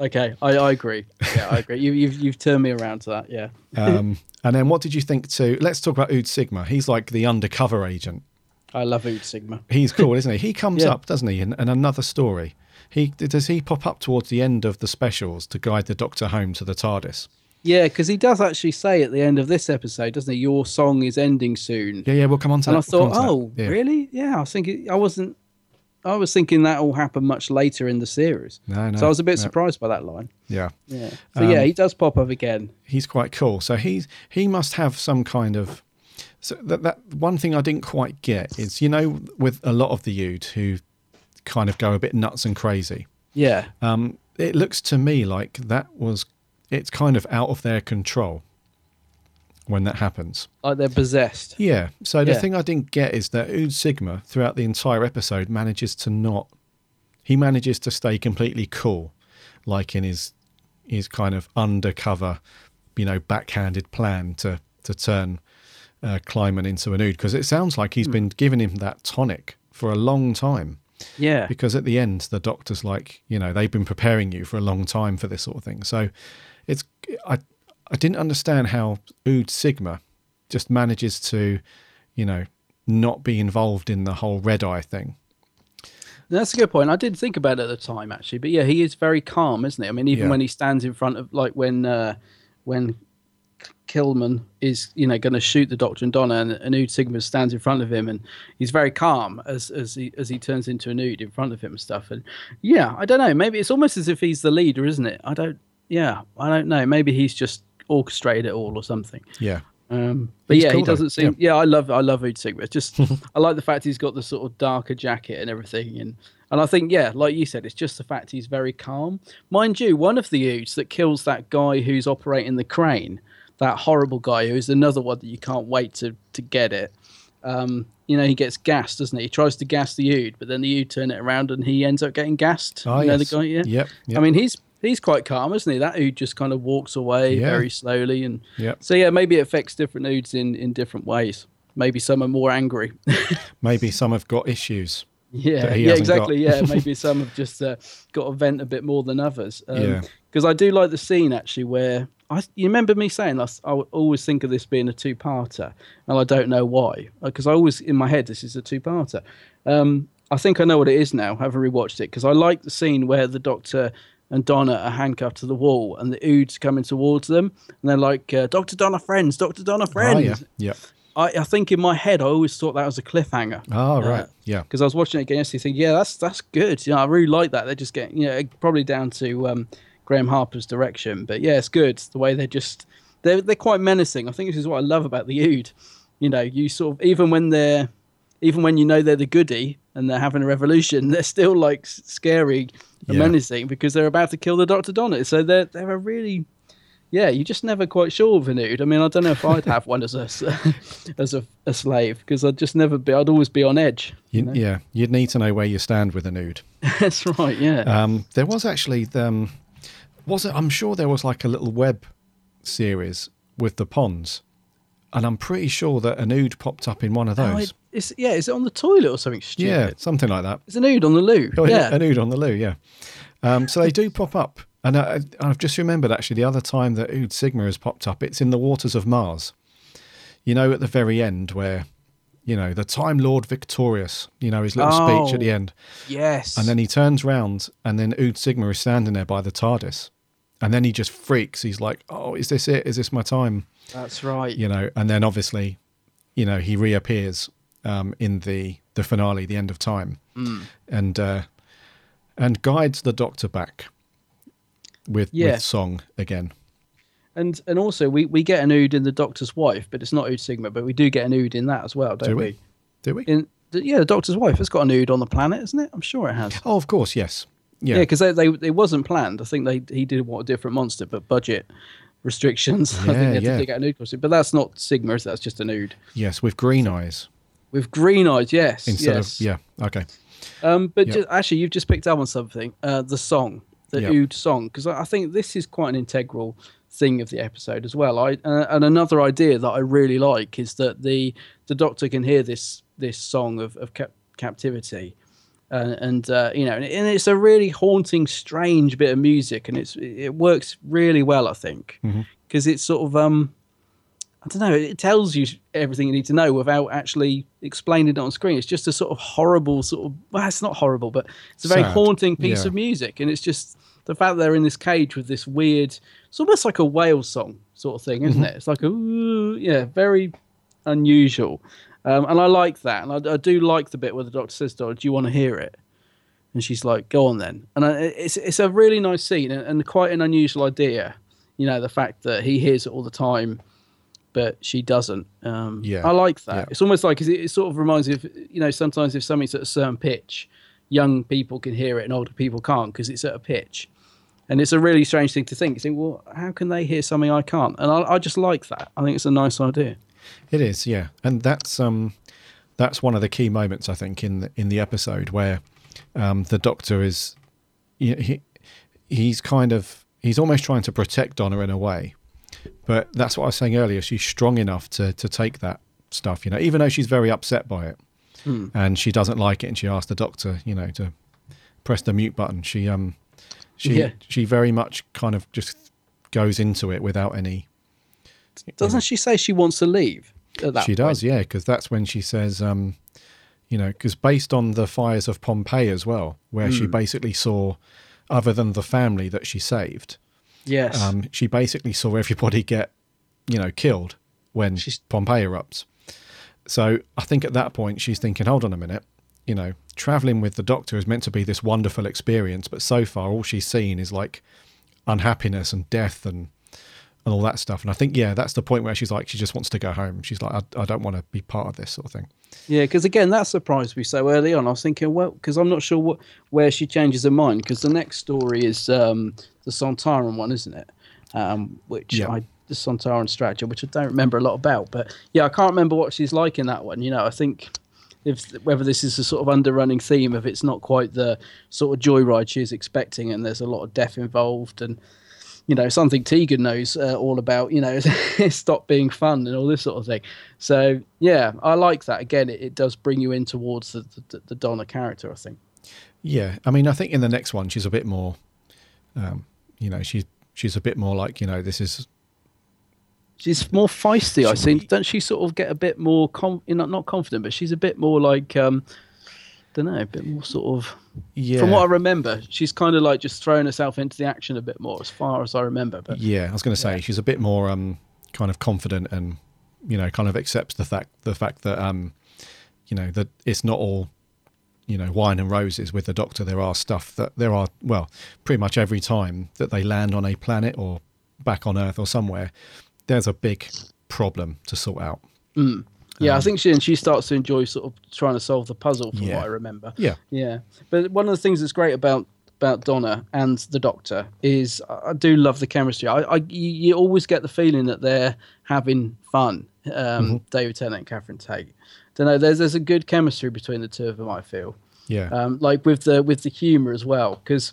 B: Okay, I, I agree. Yeah, I agree. You, you've you've turned me around to that. Yeah.
A: Um, and then what did you think to? Let's talk about Ood Sigma. He's like the undercover agent.
B: I love Ood Sigma.
A: He's cool, isn't he? He comes
B: Yeah.
A: up, doesn't he, in, in another story. He does he pop up towards the end of the specials to guide the Doctor home to the TARDIS.
B: Yeah, because he does actually say at the end of this episode, doesn't he? Your song is ending soon.
A: Yeah, yeah, we'll come on to
B: and I
A: that. We'll
B: thought,
A: come on
B: oh.
A: Yeah.
B: really? Yeah, I was thinking, I wasn't, I was thinking that all happened much later in the series.
A: No, no,
B: So I was a bit
A: no.
B: surprised by that line.
A: Yeah.
B: Yeah. So yeah,
A: Um,
B: he does pop up again.
A: he's quite cool. So he's he must have some kind of so that that one thing I didn't quite get is you know with a lot of the Ood who kind of go a bit nuts and crazy.
B: Yeah.
A: Um, it looks to me like that was it's kind of out of their control when that happens.
B: Like they're possessed.
A: Yeah. So the
B: Yeah.
A: thing I didn't get is that Ood Sigma throughout the entire episode manages to not. He manages to stay completely cool, like in his his kind of undercover, you know, backhanded plan to to turn uh, Klineman into an Ood because it sounds like he's been giving him that tonic for a long time.
B: Yeah.
A: Because at the end, the doctor's like, you know, they've been preparing you for a long time for this sort of thing. So it's I I didn't understand how Ood Sigma just manages to, you know, not be involved in the whole red eye thing.
B: That's a good point. I didn't think about it at the time actually, but yeah, he is very calm, isn't he? I mean, even
A: Yeah.
B: when he stands in front of like when uh, when Klineman is you know going to shoot the Doctor and Donna, and, Ood Sigma stands in front of him, and he's very calm as as he as he turns into an Ood in front of him and stuff. And yeah, I don't know. Maybe it's almost as if he's the leader, isn't it? I don't. Yeah, I don't know. Maybe he's just orchestrated it all or something.
A: Yeah.
B: Um, but
A: He's
B: yeah,
A: cool
B: he doesn't seem.
A: yeah.
B: Yeah. I love I love Ood Sigma. It's just I like the fact he's got the sort of darker jacket and everything, and and I think yeah, like you said, it's just the fact he's very calm. Mind you, one of the Oods that kills that guy who's operating the crane, that horrible guy who's another one that you can't wait to to get it. Um, you know, he gets gassed, doesn't he? He tries to gas the Ood, but then the Ood turn it around and he ends up getting gassed.
A: Oh,
B: you know
A: yes.
B: the guy, yeah.
A: Yep, yep.
B: I mean, he's he's quite calm, isn't he? That Ood just kind of walks away
A: Yeah.
B: very slowly, and
A: Yep.
B: so yeah, maybe it affects different Oods in in different ways. Maybe some are more angry.
A: Maybe some have got issues.
B: yeah, yeah, exactly. Yeah, maybe some have just uh, got to vent a bit more than others.
A: Yeah.
B: Because I do like the scene actually where I you remember me saying last I would always think of this being a two-parter, and I don't know why. Because I always in my head this is a two-parter. Um, I think I know what it is now, having rewatched it, because I like the scene where the Doctor and Donna are handcuffed to the wall, and the Oods coming towards them, and they're like, uh, "Doctor Donna, friends, Doctor Donna, friends."
A: Oh, yeah.
B: I, I think in my head I always thought that was a cliffhanger.
A: Oh, right. Yeah.
B: Because I was watching it again yesterday, thinking, yeah, that's that's good. You know, I really like that. They're just getting, you know, probably down to um, Graeme Harper's direction, but yeah, it's good. The way they're just they're they're quite menacing. I think this is what I love about the Ood. You know, you sort of even when they're even when you know they're the goody and they're having a revolution, they're still like scary and
A: Yeah.
B: menacing because they're about to kill the Doctor Donna. So they're they're a really yeah, you're just never quite sure with an Ood. I mean, I don't know if I'd have one as a as a, a slave because I'd just never be. I'd always be on edge.
A: You,
B: know?
A: Yeah, you'd need to know where you stand with an Ood.
B: That's right. Yeah.
A: Um, there was actually um, was it? I'm sure there was like a little web series with the ponds, and I'm pretty sure that an Ood popped up in one of
B: Oh,
A: those.
B: it- it's, yeah, is it on the toilet or something stupid?
A: yeah, something like that.
B: It's an Ood on the loo.
A: Oh,
B: yeah.
A: an Ood on the loo. Yeah. Um, so they do pop up, and I, I've just remembered actually the other time that Ood Sigma has popped up. It's in the waters of Mars. You know, at the very end where. You know, the Time Lord victorious, you know, his little speech at the
B: Oh.
A: end.
B: Yes.
A: And then he turns round, and then Ood Sigma is standing there by the TARDIS. And then he just freaks. He's like, "Oh, is this it? Is this my time?"
B: That's right.
A: You know. And then obviously, you know, he reappears um, in the the finale, the end of time,
B: Mm.
A: and uh, and guides the Doctor back with
B: Yeah.
A: with song again.
B: And and also we, we get an ood in the Doctor's wife, but it's not Ood Sigma, but we do get an ood in that as well, don't
A: Do
B: we?
A: we? Do we?
B: In yeah, the Doctor's wife has got an ood on the planet, isn't it? I'm sure it has.
A: oh, of course, yes.
B: Yeah,
A: Yeah.
B: because they, they it wasn't planned. I think they he did want a different monster, but budget restrictions. I think
A: Yeah,
B: they had
A: yeah.
B: to dig out an ood costume. But that's not Sigma, that's just an Ood.
A: yes, with green eyes
B: With green eyes, yes.
A: instead
B: yes.
A: of yeah. Okay.
B: Um, but
A: Yep.
B: ju- actually, you've just picked up on something. Uh, the song, the
A: Yep.
B: Ood song, because I I think this is quite an integral thing of the episode as well. I uh, and another idea that I really like is that the the Doctor can hear this this song of of cap- captivity. Uh, and uh, you know, and, and it's a really haunting, strange bit of music, and it's it works really well, I think, because it's sort of um, I don't know. It tells you everything you need to know without actually explaining it on screen. It's just a sort of horrible sort of. Well, it's not horrible, but it's a very
A: Sad.
B: haunting piece
A: Yeah.
B: of music, and it's just the fact that they're in this cage with this weird. It's almost like a whale song sort of thing, isn't it? It's like a yeah, very unusual, um, and I like that, and I, I do like the bit where the doctor says, "Dora, do you want to hear it?" And she's like, "Go on then." And I, it's it's a really nice scene and, and quite an unusual idea. You know, the fact that he hears it all the time, but she doesn't. Um,
A: Yeah.
B: I like that.
A: Yeah.
B: It's almost like it, it sort of reminds me of you know sometimes if something's at a certain pitch, young people can hear it and older people can't because it's at a pitch. And it's a really strange thing to think. You think, well, how can they hear something I can't? And I, I just like that. I think it's a nice idea.
A: It is, yeah, and that's um, that's one of the key moments I think in the, in the episode where um, the Doctor is, he, he he's kind of he's almost trying to protect Donna in a way, but that's what I was saying earlier. She's strong enough to to take that stuff, you know, even though she's very upset by it, and she doesn't like it, and she asks the Doctor, you know, to press the mute button. She um, she
B: Yeah.
A: she very much kind of just goes into it without any
B: Doesn't she say she wants to leave? At that
A: she
B: point?
A: does, yeah, because that's when she says, um, you know, because based on the fires of Pompeii as well, where she basically saw, other than the family that she saved,
B: Yes.
A: um, she basically saw everybody get, you know, killed when
B: She's-
A: Pompeii erupts. So I think at that point she's thinking, hold on a minute, you know, traveling with the Doctor is meant to be this wonderful experience, but so far all she's seen is like unhappiness and death and and all that stuff. And I think, yeah, that's the point where she's like, she just wants to go home. She's like, I, I don't want to be part of this sort of thing.
B: Yeah, because again, that surprised me so early on. I was thinking, well, because I'm not sure what where she changes her mind. Because the next story is um, the Sontaran one, isn't it? Um, which
A: Yeah.
B: I the Sontaran strategy, which I don't remember a lot about. But yeah, I can't remember what she's like in that one. You know, I think if whether this is a sort of underrunning theme of it's not quite the sort of joyride she's expecting, and there's a lot of death involved and you know something Tegan knows uh, all about. You know, stop being fun and all this sort of thing. So yeah, I like that. Again, it, it does bring you in towards the, the, the Donna character. I think.
A: Yeah. I mean, I think in the next one, she's a bit more, um, you know, she's, she's a bit more like, you know, this is,
B: She's more feisty, I
A: She-
B: think. Don't she sort of get a bit more, com- you know, not confident, but she's a bit more like, um, don't know, a bit more sort of.
A: yeah.
B: From what I remember, she's kind of like just throwing herself into the action a bit more, as far as I remember. But
A: Yeah, I was going to say she's a bit more um, kind of confident and you know kind of accepts the fact the fact that um, you know that it's not all you know wine and roses with the Doctor. There are stuff that there are well pretty much every time that they land on a planet or back on Earth or somewhere, there's a big problem to sort out.
B: Yeah, I
A: Um,
B: think she and she starts to enjoy sort of trying to solve the puzzle, from
A: Yeah.
B: what I remember.
A: Yeah.
B: Yeah, but one of the things that's great about about Donna and the Doctor is I I do love the chemistry. I, I you, you always get the feeling that they're having fun. Um,
A: Mm-hmm.
B: David Tennant and Catherine Tate. Don't know. There's there's a good chemistry between the two of them. I feel.
A: Yeah.
B: Um, like with the with the humor as well, because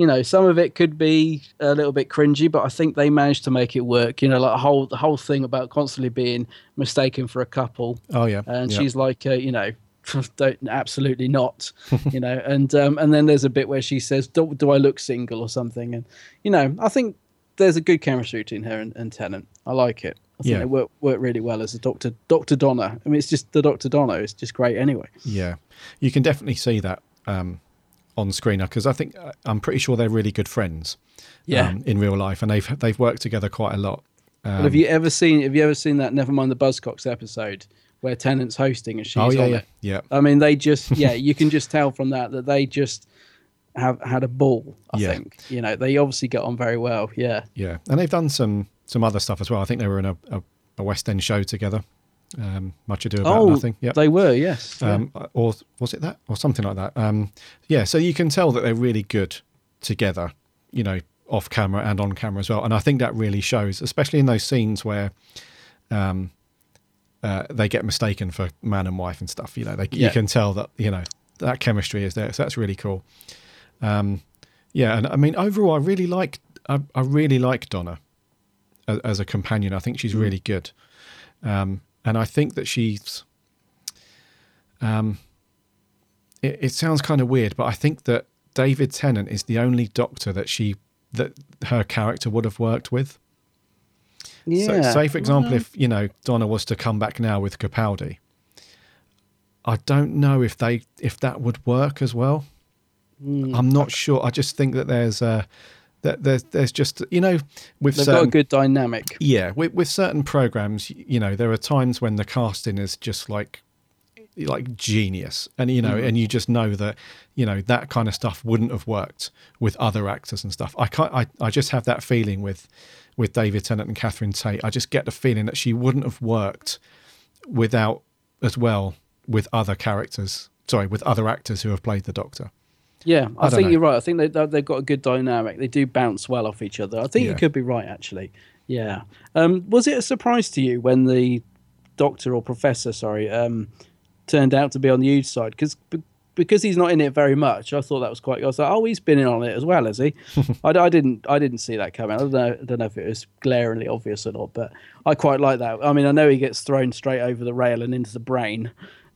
B: you know some of it could be a little bit cringy, but I think they managed to make it work. You know, like the whole the whole thing about constantly being mistaken for a couple
A: oh yeah.
B: and
A: yeah.
B: she's like, uh, you know, don't absolutely not, you know, and um, and then there's a bit where she says, do, "Do I look single or something?" And you know, I think there's a good chemistry between her and, and Tennant. I like it. I think
A: Yeah.
B: they work work really well as a Doctor Doctor Donna. I mean, it's just the Doctor Donna. It's just great anyway.
A: Yeah, you can definitely see that um, on screen because I think uh, I'm pretty sure they're really good friends.
B: Yeah.
A: um, in real life, and they've they've worked together quite a lot. Um,
B: have you ever seen Have you ever seen that Nevermind the Buzzcocks episode where Tennant's hosting and she's
A: oh yeah,
B: on
A: yeah,
B: it?
A: yeah,
B: I mean, they just yeah, you can just tell from that that they just have had a ball. I
A: Yeah.
B: think you know they obviously get on very well. Yeah.
A: yeah, and they've done some some other stuff as well. I think they were in a, a, a West End show together. Um, much ado about
B: oh,
A: nothing. Yeah,
B: they were yes. yeah.
A: um, or was it that or something like that? Um, yeah, so you can tell that they're really good together. You know, off camera and on camera as well, and I think that really shows, especially in those scenes where. Um, uh, they get mistaken for man and wife and stuff. You know, they,
B: Yeah.
A: you can tell that you know that chemistry is there. So that's really cool. Um, yeah, and I mean overall, I really like I, I really like Donna as, as a companion. I think she's really good, um, and I think that she's. Um, it, it sounds kind of weird, but I think that David Tennant is the only Doctor that she that her character would have worked with.
B: yeah.
A: So, say for example, if you know Donna was to come back now with Capaldi, I don't know if they if that would work as well.
B: Hmm.
A: I'm not sure. I just think that there's uh that there's there's just you know with
B: They've got a good dynamic.
A: yeah with with certain programs you know there are times when the casting is just like like genius and you know
B: Mm-hmm.
A: and you just know that you know that kind of stuff wouldn't have worked with other actors and stuff i can't i, I just have that feeling with with david tennant and catherine tate i just get the feeling that she wouldn't have worked without as well with other characters sorry with other actors who have played the doctor
B: Yeah, I,
A: I
B: think
A: know.
B: you're right. I think they they- they've got a good dynamic. They do bounce well off each other. I think
A: Yeah.
B: you could be right actually. Yeah. Um, was it a surprise to you when the doctor or professor, sorry, um, turned out to be on the huge side? Because because he's not in it very much, I thought that was quite. I was like, oh, he's been in on it as well, has he? I, I didn't I didn't see that coming. I don't know. I don't know if it was glaringly obvious or not, but I quite like that. I mean, I know he gets thrown straight over the rail and into the brain.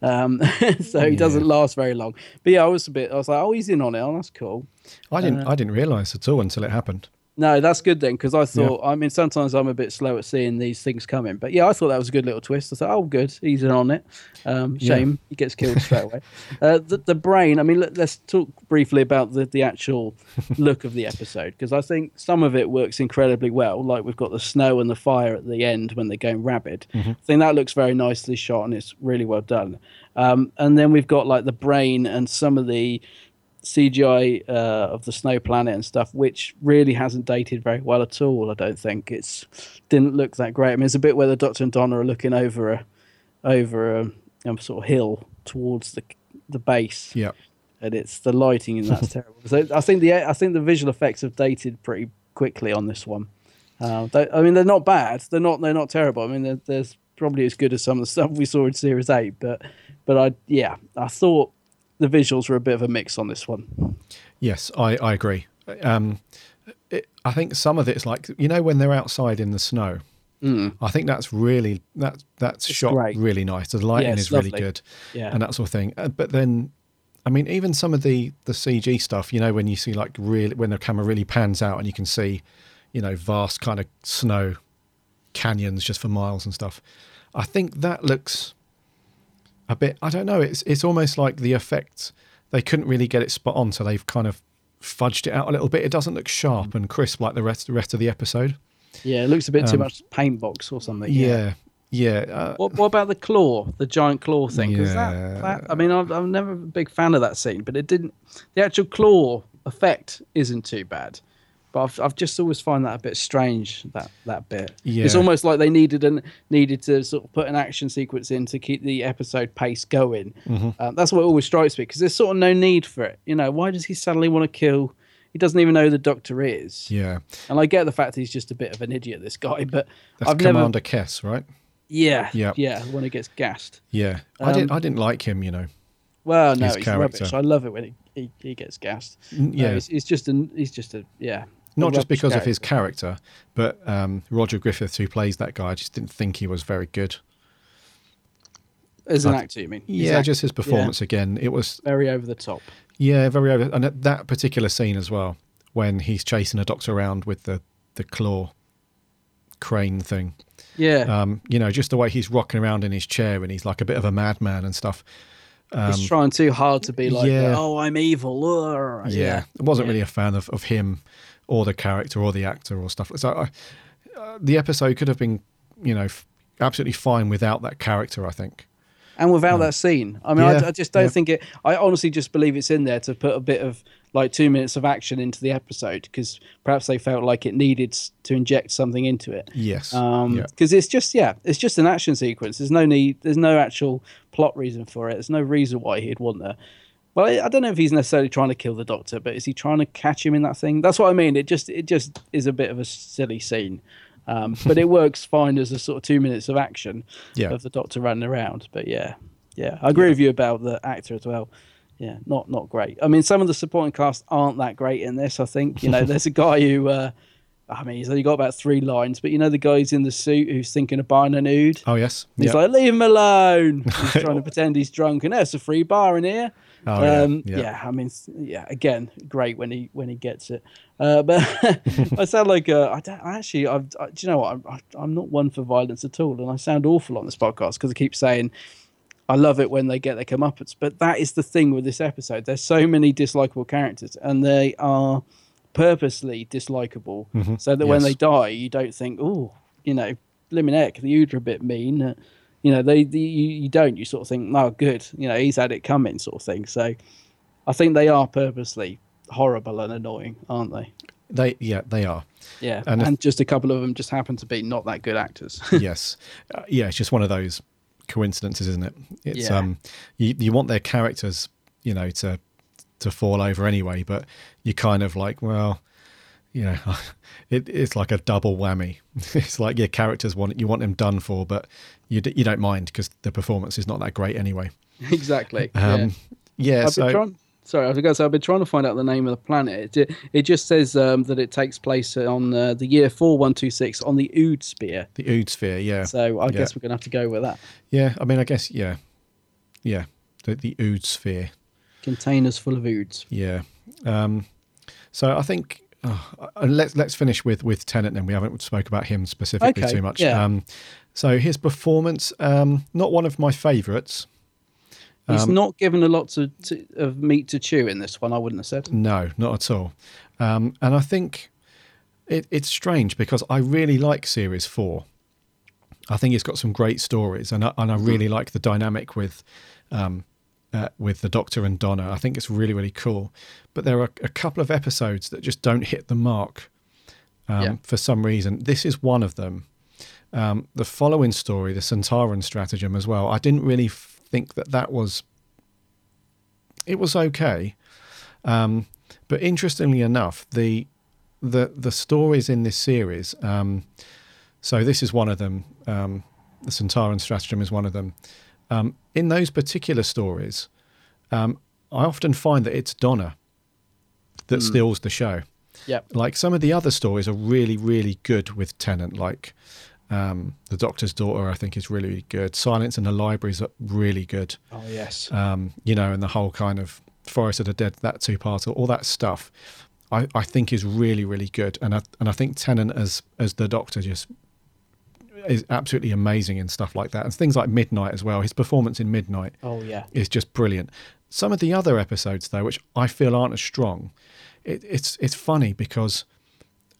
B: Um, so he doesn't last very long. But yeah, I was a bit. I was like, "Oh, he's in on it. Oh, that's cool."
A: i didn't i didn't realize at all until it happened
B: No, that's good then, because I thought. I mean, sometimes I'm a bit slow at seeing these things coming, but yeah, I thought that was a good little twist. I thought, "Oh, good, he's in on it." Um, shame he gets killed straight away. Uh, the, the brain. I mean, let, let's talk briefly about the the actual look of the episode, because I think some of it works incredibly well. Like we've got the snow and the fire at the end when they're going rabid. I think that looks very nicely shot and it's really well done. Um, and then we've got like the brain and some of the CGI uh, of the snow planet and stuff, which really hasn't dated very well at all. I don't think it's didn't look that great. I mean, there's a bit where the Doctor and Donna are looking over a over a, sort of hill towards the the base,
A: yeah
B: and it's the lighting and that's terrible. So I think the I think the visual effects have dated pretty quickly on this one. Uh, they, I mean, they're not bad. They're not. They're not terrible. I mean, they're, there's probably as good as some of the stuff we saw in Series Eight. But, but I yeah, I thought the visuals were a bit of a mix on this one.
A: Yes, I, I agree. Um, it, I think some of it's like you know when they're outside in the snow. I think that's really that that's shot
B: great.
A: really nice. The lighting
B: Yeah, it's
A: is really good,
B: Yeah.
A: and that sort of thing. Uh, But then, I mean, even some of the the CG stuff, you know, when you see like really when the camera really pans out and you can see, you know, vast kind of snow canyons just for miles and stuff. I think that looks a bit. I don't know. It's it's almost like the effect they couldn't really get it spot on, so they've kind of fudged it out a little bit. It doesn't look sharp and crisp like the rest the rest of the episode.
B: Yeah, it looks a bit too
A: Um,
B: much paint box or something.
A: Yeah, yeah. uh,
B: What, what about the claw, the giant claw thing? 'Cause
A: Yeah.
B: that, that, I mean, I'm, I'm never a big fan of that scene, but it didn't. The actual claw effect isn't too bad. But I've, I've just always find that a bit strange that that bit.
A: Yeah.
B: It's almost like they needed an needed to sort of put an action sequence in to keep the episode pace going.
A: Mm-hmm.
B: Uh, that's what always strikes me because there's sort of no need for it. You know, why does he suddenly want to kill? He doesn't even know who the Doctor is.
A: Yeah,
B: And I get the fact he's just a bit of an idiot, this guy. But
A: that's
B: I've
A: Commander
B: never.
A: Kess, right?
B: Yeah,
A: Yeah.
B: yeah. When he gets gassed.
A: Yeah, I didn't.
B: Um,
A: I didn't like him. You know.
B: Well, no, he's
A: character.
B: rubbish. I love it when he, he, he gets gassed. No,
A: yeah.
B: he's, he's just an he's just a yeah.
A: Not just because of his
B: character.
A: character, but um, Roger Griffith, who plays that guy, I just didn't think he was very good.
B: as an
A: Like-
B: actor. You mean?
A: Yeah, just his performance again. It was
B: very over the top.
A: yeah, very over. And at that particular scene as well, when he's chasing a doctor around with the the claw crane thing.
B: Yeah,
A: Um, you know, just the way he's rocking around in his chair and he's like a bit of a madman and stuff.
B: he's trying too hard to be like,
A: um, yeah.
B: oh, I'm evil. Ugh.
A: yeah, I wasn't
B: Yeah.
A: really a fan of, of him or the character or the actor or stuff. So I, uh, the episode could have been, you know, f- absolutely fine without that character. I think.
B: and without that scene, I mean,
A: Yeah,
B: I, I just don't
A: yeah.
B: think it. I honestly just believe it's in there to put a bit of like two minutes of action into the episode because perhaps they felt like it needed to inject something into it.
A: Yes.
B: Um,
A: yeah.
B: because it's just yeah, it's just an action sequence. There's no need. There's no actual plot reason for it. There's no reason why he'd want that. Well, I I don't know if he's necessarily trying to kill the doctor, but is he trying to catch him in that thing? That's what I mean. It just it just is a bit of a silly scene, um, but it works fine as a sort of two minutes of action
A: Yeah.
B: of the doctor running around. But yeah, yeah, I agree with you about the actor as well. Yeah, not not great. I mean, some of the supporting cast aren't that great in this. I think you know, there's a guy who. Uh, I mean, he's only got about three lines, but you know the guy's in the suit who's thinking of buying an ood.
A: Oh yes.
B: He's
A: yeah.
B: like, leave him alone. He's trying to pretend he's drunk, and there's a free bar in here.
A: Oh, yeah,
B: um,
A: yeah.
B: I mean, yeah. Again, great when he when he gets it. Uh, but I sound like uh, I, don't, I actually. I've, I, do you know what? I'm, I, I'm not one for violence at all, and I sound awful on this podcast because I keep saying I love it when they get their comeuppance. But that is the thing with this episode. There's so many dislikable characters, and they are purposely dislikable, so that when they die, you don't think, oh, you know, blimmin' heck, the Ood are a bit mean. You know, they, the, you, you don't. You sort of think, oh, good. You know, he's had it coming, sort of thing. So, I think they are purposely horrible and annoying, aren't they?
A: They yeah they are.
B: Yeah,
A: And
B: and,
A: if-
B: just a couple of them just happen to be not that good actors.
A: yes. Uh, yeah, it's just one of those coincidences, isn't it? It's
B: Yeah.
A: um you you want their characters, you know, to to fall over anyway, but you're kind of like, well, you know, it, it's like a double whammy. It's like your characters want you want them done for, but you d- you don't mind because the performance is not that great anyway.
B: exactly.
A: Um,
B: yeah.
A: yeah,
B: I've
A: so
B: been trying. Sorry, I was going to say I've been trying to find out the name of the planet. It, it just says um, that it takes place on uh, the year four one two six on the Ood sphere.
A: the Ood sphere, yeah,
B: So I
A: Yeah.
B: guess we're going to have to go with that.
A: yeah. I mean, I guess yeah, yeah, the the Ood sphere.
B: Containers full of Oods.
A: Yeah. Um, so I think oh, and let's let's finish with with Tennant. Then we haven't spoke about him specifically
B: Okay,
A: too much.
B: yeah.
A: Um, so his performance, um, not one of my favourites.
B: He's
A: Um,
B: not given a lot to, to, of meat to chew in this one. I wouldn't have said.
A: No, not at all. Um, and I think it, it's strange because I really like Series Four. I think it's got some great stories, and I, and I really like the dynamic with um, uh, with the Doctor and Donna. I think it's really really cool. But there are a couple of episodes that just don't hit the mark um,
B: Yeah.
A: for some reason. This is one of them. Um, the following story, the Sontaran stratagem, as well. I didn't really f- think that that was. It was okay, um, but interestingly enough, the the the stories in this series. Um, so this is one of them. Um, the Sontaran stratagem is one of them. Um, in those particular stories, um, I often find that it's Donna that steals the show.
B: Yep.
A: Like some of the other stories are really, really good with Tennant. Like um, the Doctor's Daughter, I think is really, really good. Silence in the Libraries are really good
B: Oh yes.
A: um, you know, and the whole kind of Forest of the Dead, that two part, all that stuff, I, I think is really, really good. And I and I think Tennant as as the Doctor just is absolutely amazing in stuff like that, and things like Midnight as well. His performance in Midnight
B: oh yeah.
A: is just brilliant. Some of the other episodes, though, which I feel aren't as strong, it, it's it's funny because,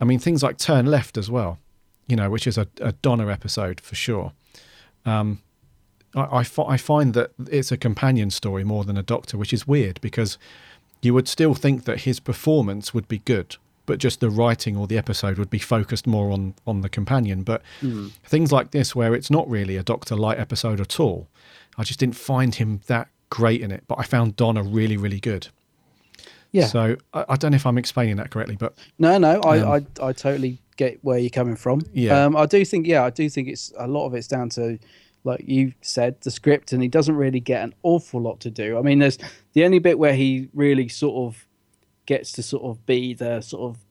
A: I mean, things like Turn Left as well, you know, which is a, a Donna episode for sure. Um, I, I, fi- I find that it's a companion story more than a Doctor, which is weird because you would still think that his performance would be good but just the writing or the episode would be focused more on on the companion. But
B: Hmm.
A: things like this, where it's not really a Doctor Light episode at all, I just didn't find him that great in it. But I found Donna really, really good.
B: Yeah.
A: So I, I don't know if I'm explaining that correctly, but
B: No, no, I,
A: Um,
B: I, I totally get where you're coming from.
A: Yeah.
B: Um, I do think, yeah, I do think it's a lot of it's down to, like you said, the script, and he doesn't really get an awful lot to do. I mean, there's the only bit where he really sort of gets to sort of be the sort of,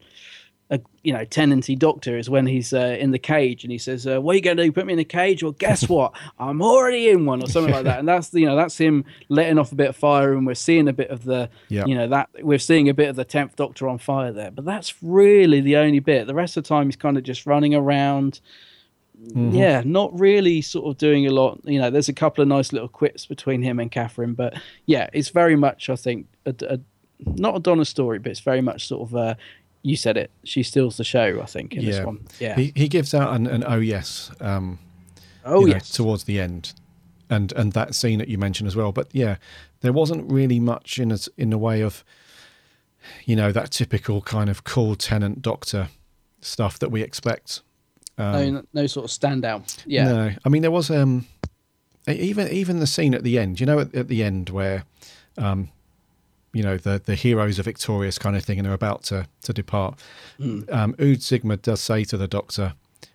B: a, you know, tenancy doctor is when he's uh, in the cage and he says, uh, "What are you going to do? Put me in a cage?" Well, guess what? I'm already in one, or something like that. And that's you know that's him letting off a bit of fire, and we're seeing a bit of the
A: Yeah.
B: you know that we're seeing a bit of the tenth Doctor on fire there. But that's really the only bit. The rest of the time he's kind of just running around. Yeah, not really sort of doing a lot. You know, there's a couple of nice little quips between him and Catherine, but yeah, it's very much I think a, a not a Donna story, but it's very much sort of uh you said it. She steals the show. I think in this one. Yeah.
A: He, he gives out an, an oh yes. Um,
B: oh
A: you know,
B: yes.
A: towards the end, and and that scene that you mentioned as well. But yeah, there wasn't really much in as in the way of, you know, that typical kind of cool Tennant doctor stuff that we expect.
B: no, no sort of standout. Yeah.
A: No, I mean there was um, even even the scene at the end. You know, at, at the end where, um, you know, the the heroes are victorious kind of thing, and they're about to to depart. Um, Ood Sigma does say to the Doctor,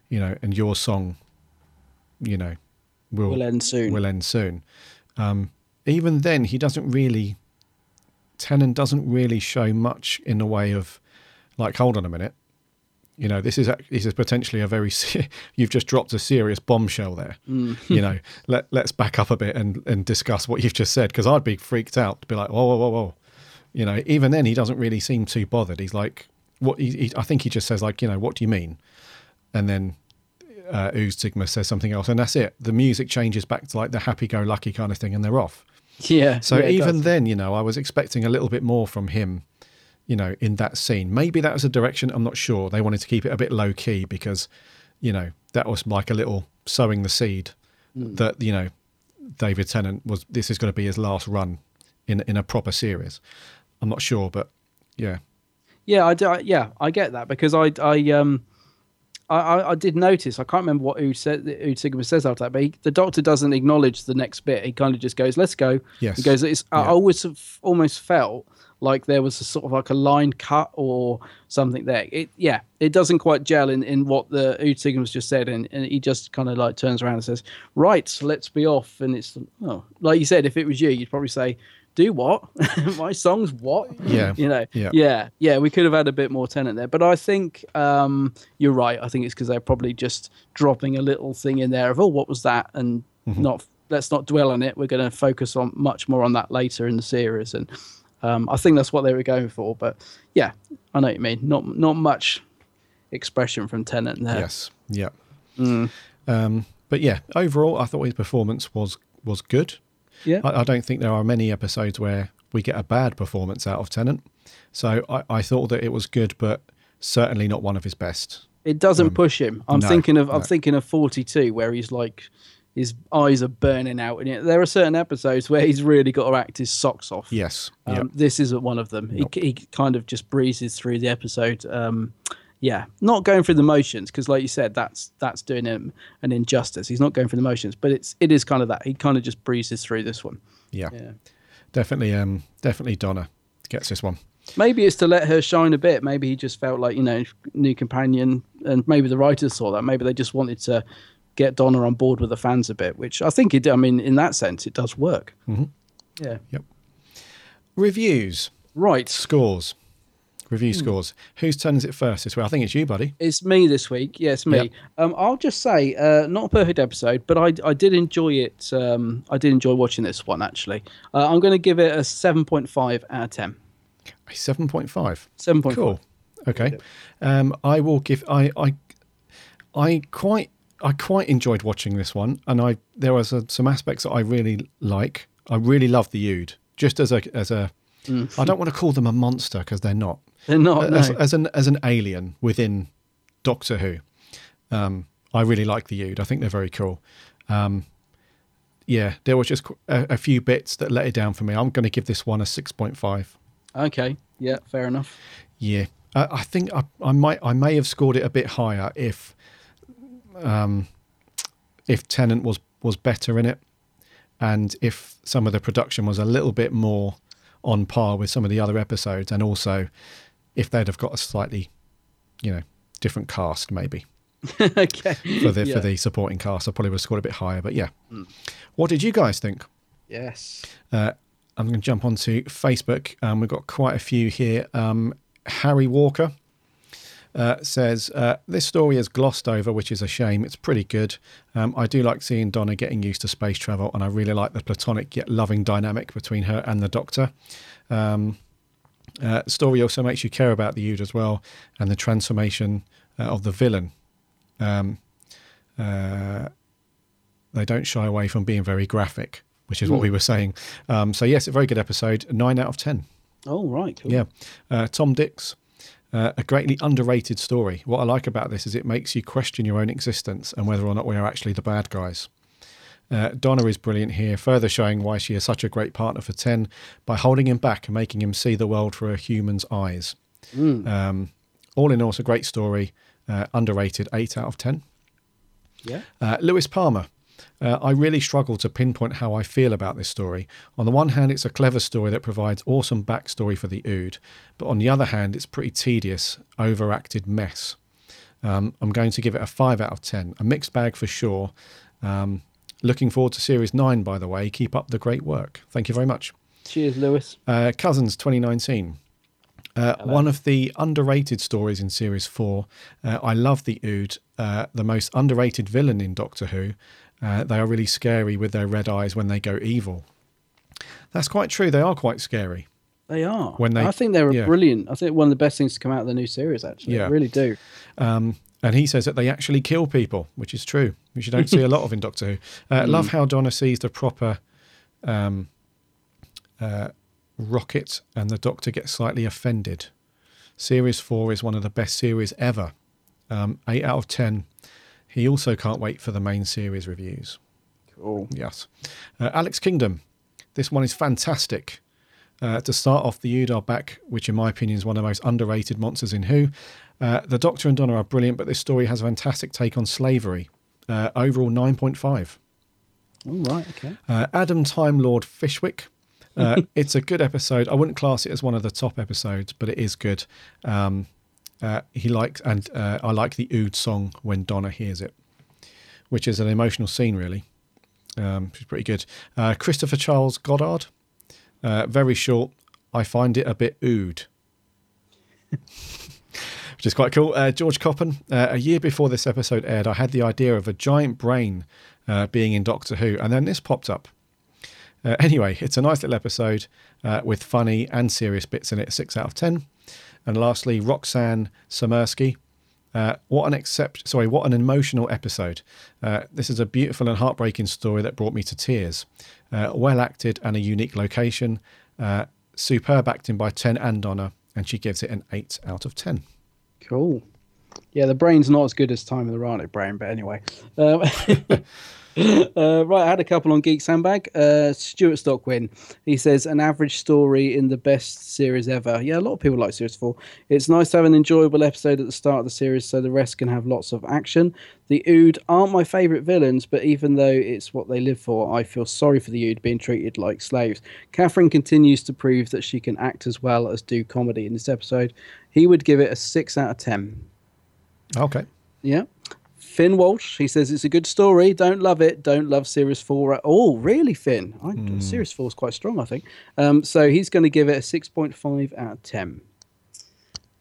A: you know, and your song, you know, will
B: Will end soon.
A: Will end soon. Um, even then, he doesn't really. Tennant doesn't really show much in the way of, like, hold on a minute. You know, this is this is potentially a very se- you've just dropped a serious bombshell there. You know, let let's back up a bit and and discuss what you've just said because I'd be freaked out to be like, whoa, whoa, whoa, whoa. You know, even then he doesn't really seem too bothered. He's like, what? He, he, I think he just says like, you know, what do you mean? And then uh, Ood Sigma says something else, and that's it. The music changes back to like the happy-go-lucky kind of thing, and they're off.
B: Yeah.
A: So
B: yeah,
A: even then, you know, I was expecting a little bit more from him, you know, in that scene. Maybe that was a direction. I'm not sure. They wanted to keep it a bit low key because, you know, that was like a little sowing the seed
B: Hmm.
A: that you know, David Tennant was. This is going to be his last run in in a proper series. I'm not sure, but yeah,
B: Yeah, I do. I, yeah, I get that because I, I, um, I, I, I did notice. I can't remember what Ood said. Ood Sigma says after that, but he, the doctor doesn't acknowledge the next bit. He kind of just goes, "Let's go."
A: Yes.
B: He goes. It's, I always have almost felt like there was a sort of like a line cut or something there. It, yeah, it doesn't quite gel in, in what the Ood Sigma's just said, and, and he just kind of like turns around and says, "Right, let's be off." And it's oh, like you said, if it was you, you'd probably say. Do what? My song's what?
A: Yeah.
B: you know,
A: Yeah.
B: yeah, yeah, we could have had a bit more Tennant there, but I think um, you're right. I think it's because they're probably just dropping a little thing in there of oh, what was that, and
A: Mm-hmm.
B: not let's not dwell on it. We're going to focus on much more on that later in the series, and um, I think that's what they were going for. But yeah, I know what you mean. Not not much expression from Tennant there.
A: yes, yeah.
B: Mm.
A: Um, but yeah, overall, I thought his performance was was good.
B: Yeah,
A: I, I don't think there are many episodes where we get a bad performance out of Tennant. So I, I thought that it was good, but certainly not one of his best.
B: it doesn't push him. I'm
A: um, no,
B: thinking of I'm thinking of 42 where he's like his eyes are burning out, and there are certain episodes where he's really got to act his socks off.
A: Yes.
B: Um,
A: yeah.
B: This isn't one of them. He, he kind of just breezes through the episode. Um, yeah, not going through the motions because, like you said, that's that's doing him an injustice. He's not going through the motions, but it's it is kind of that. He kind of just breezes through this one.
A: Yeah.
B: Yeah,
A: Definitely. Um. Definitely Donna gets this one.
B: maybe it's to let her shine a bit. Maybe he just felt like you know new companion, and maybe the writers saw that. Maybe they just wanted to get Donna on board with the fans a bit, which I think it. I mean, in that sense, it does work. Mm-hmm. Yeah. Yep.
A: Reviews,
B: Right.
A: scores, review
B: Hmm.
A: scores. Whose turn is it first this week? I think it's you, buddy.
B: It's me this week. Yes, me.
A: Yep.
B: Um, I'll just say, uh, not a perfect episode, but I, I did enjoy it. Um, I did enjoy watching this one actually. Uh, I'm going to give it a seven point five out of ten.
A: A seven point five.
B: Seven
A: Cool. Okay. Um. I will give. I. I. I quite. I quite enjoyed watching this one, and I there was a, some aspects that I really like. I really love the Ood, just as a as a. I don't want to call them a monster because they're not.
B: They're not.
A: as,
B: no.
A: as an as an alien within Doctor Who. Um, I really like the Ood. I think they're very cool. Um, yeah, there was just a, a few bits that let it down for me. I'm going to give this one a six point five.
B: Okay. Yeah. Fair enough.
A: Yeah, Uh, I think I, I might I may have scored it a bit higher if um, if Tennant was was better in it, and if some of the production was a little bit more on par with some of the other episodes, and also if they'd have got a slightly, you know, different cast maybe
B: okay.
A: for the
B: Yeah.
A: for the supporting cast, I probably would have scored a bit higher. But yeah, what did you guys think?
B: Yes.
A: Uh, I'm going to jump onto Facebook. Um, we've got quite a few here. Um, Harry Walker uh, says uh, this story is glossed over, which is a shame. It's pretty good. Um, I do like seeing Donna getting used to space travel, and I really like the platonic yet loving dynamic between her and the Doctor. Um, uh, story also makes you care about the Ood as well, and the transformation uh, of the villain. Um, uh, they don't shy away from being very graphic, which is what we were saying. Um, so yes, a very good episode. Nine out of ten.
B: Oh, right. Cool.
A: Yeah. Uh, Tom Dix, uh, a greatly underrated story. What I like about this is it makes you question your own existence and whether or not we are actually the bad guys. Uh, Donna is brilliant here, further showing why she is such a great partner for 10 by holding him back and making him see the world through a human's eyes. Um, all in all, it's a great story. Uh, underrated, 8 out of 10.
B: Yeah.
A: Uh, Lewis Palmer. Uh, I really struggle to pinpoint how I feel about this story. On the one hand, it's a clever story that provides awesome backstory for the Ood, but on the other hand, it's pretty tedious, overacted mess. Um, I'm going to give it a 5 out of 10. A mixed bag for sure. Um, looking forward to Series 9, by the way. Keep up the great work. Thank you very much.
B: Cheers, Lewis.
A: Uh, Cousins 2019. Uh, one of the underrated stories in Series 4. Uh, I love the Ood, uh, the most underrated villain in Doctor Who. Uh, they are really scary with their red eyes when they go evil. That's quite true. They are quite scary.
B: They are.
A: When they-
B: I think they're
A: yeah.
B: brilliant. I think one of the best things to come out of the new series, actually.
A: Yeah.
B: I really do.
A: Um, and he says that they actually kill people, which is true, which you don't see a lot of in Doctor Who. Uh, Love how Donna sees the proper um, uh, rocket and the Doctor gets slightly offended. Series 4 is one of the best series ever. Um, 8 out of 10. He also can't wait for the main series reviews.
B: Cool.
A: Yes. Uh, Alex Kingdom. This one is fantastic. Uh, to start off, the Ood are back, which in my opinion is one of the most underrated monsters in Who. Uh, the Doctor and Donna are brilliant, but this story has a fantastic take on slavery. Uh, overall, 9.5.
B: All right. Okay.
A: Uh, Adam Time Lord Fishwick. Uh, it's a good episode. I wouldn't class it as one of the top episodes, but it is good. Um, uh, he likes, and uh, I like the Ood song when Donna hears it, which is an emotional scene, really. Um, which is pretty good. Uh, Christopher Charles Goddard. Uh, very short. I find it a bit Ood. which is quite cool. Uh, George Coppen, uh, a year before this episode aired, I had the idea of a giant brain uh, being in Doctor Who, and then this popped up. Uh, anyway, it's a nice little episode uh, with funny and serious bits in it, 6 out of 10. And lastly, Roxanne Samersky. Uh, what an accept, sorry, what an emotional episode. This is a beautiful and heartbreaking story that brought me to tears. Well acted and a unique location. Superb acting by 10 and Donna, and she gives it an 8 out of 10.
B: Cool. Yeah, the brain's not as good as Time of the Ranic brain, but anyway. Um, uh, right, I had a couple on Geek Sandbag. Uh, Stuart Stockwin, he says, an average story in the best series ever. Yeah, a lot of people like Series 4. It's nice to have an enjoyable episode at the start of the series so the rest can have lots of action. The Ood aren't my favourite villains, but even though it's what they live for, I feel sorry for the Ood being treated like slaves. Catherine continues to prove that she can act as well as do comedy in this episode. He would give it a 6 out of 10.
A: Okay.
B: Yeah. Finn Walsh, he says it's a good story. Don't love it. Don't love Series 4 at all. Really, Finn? I, Series 4 is quite strong, I think. Um, so he's going to give it a 6.5 out of 10.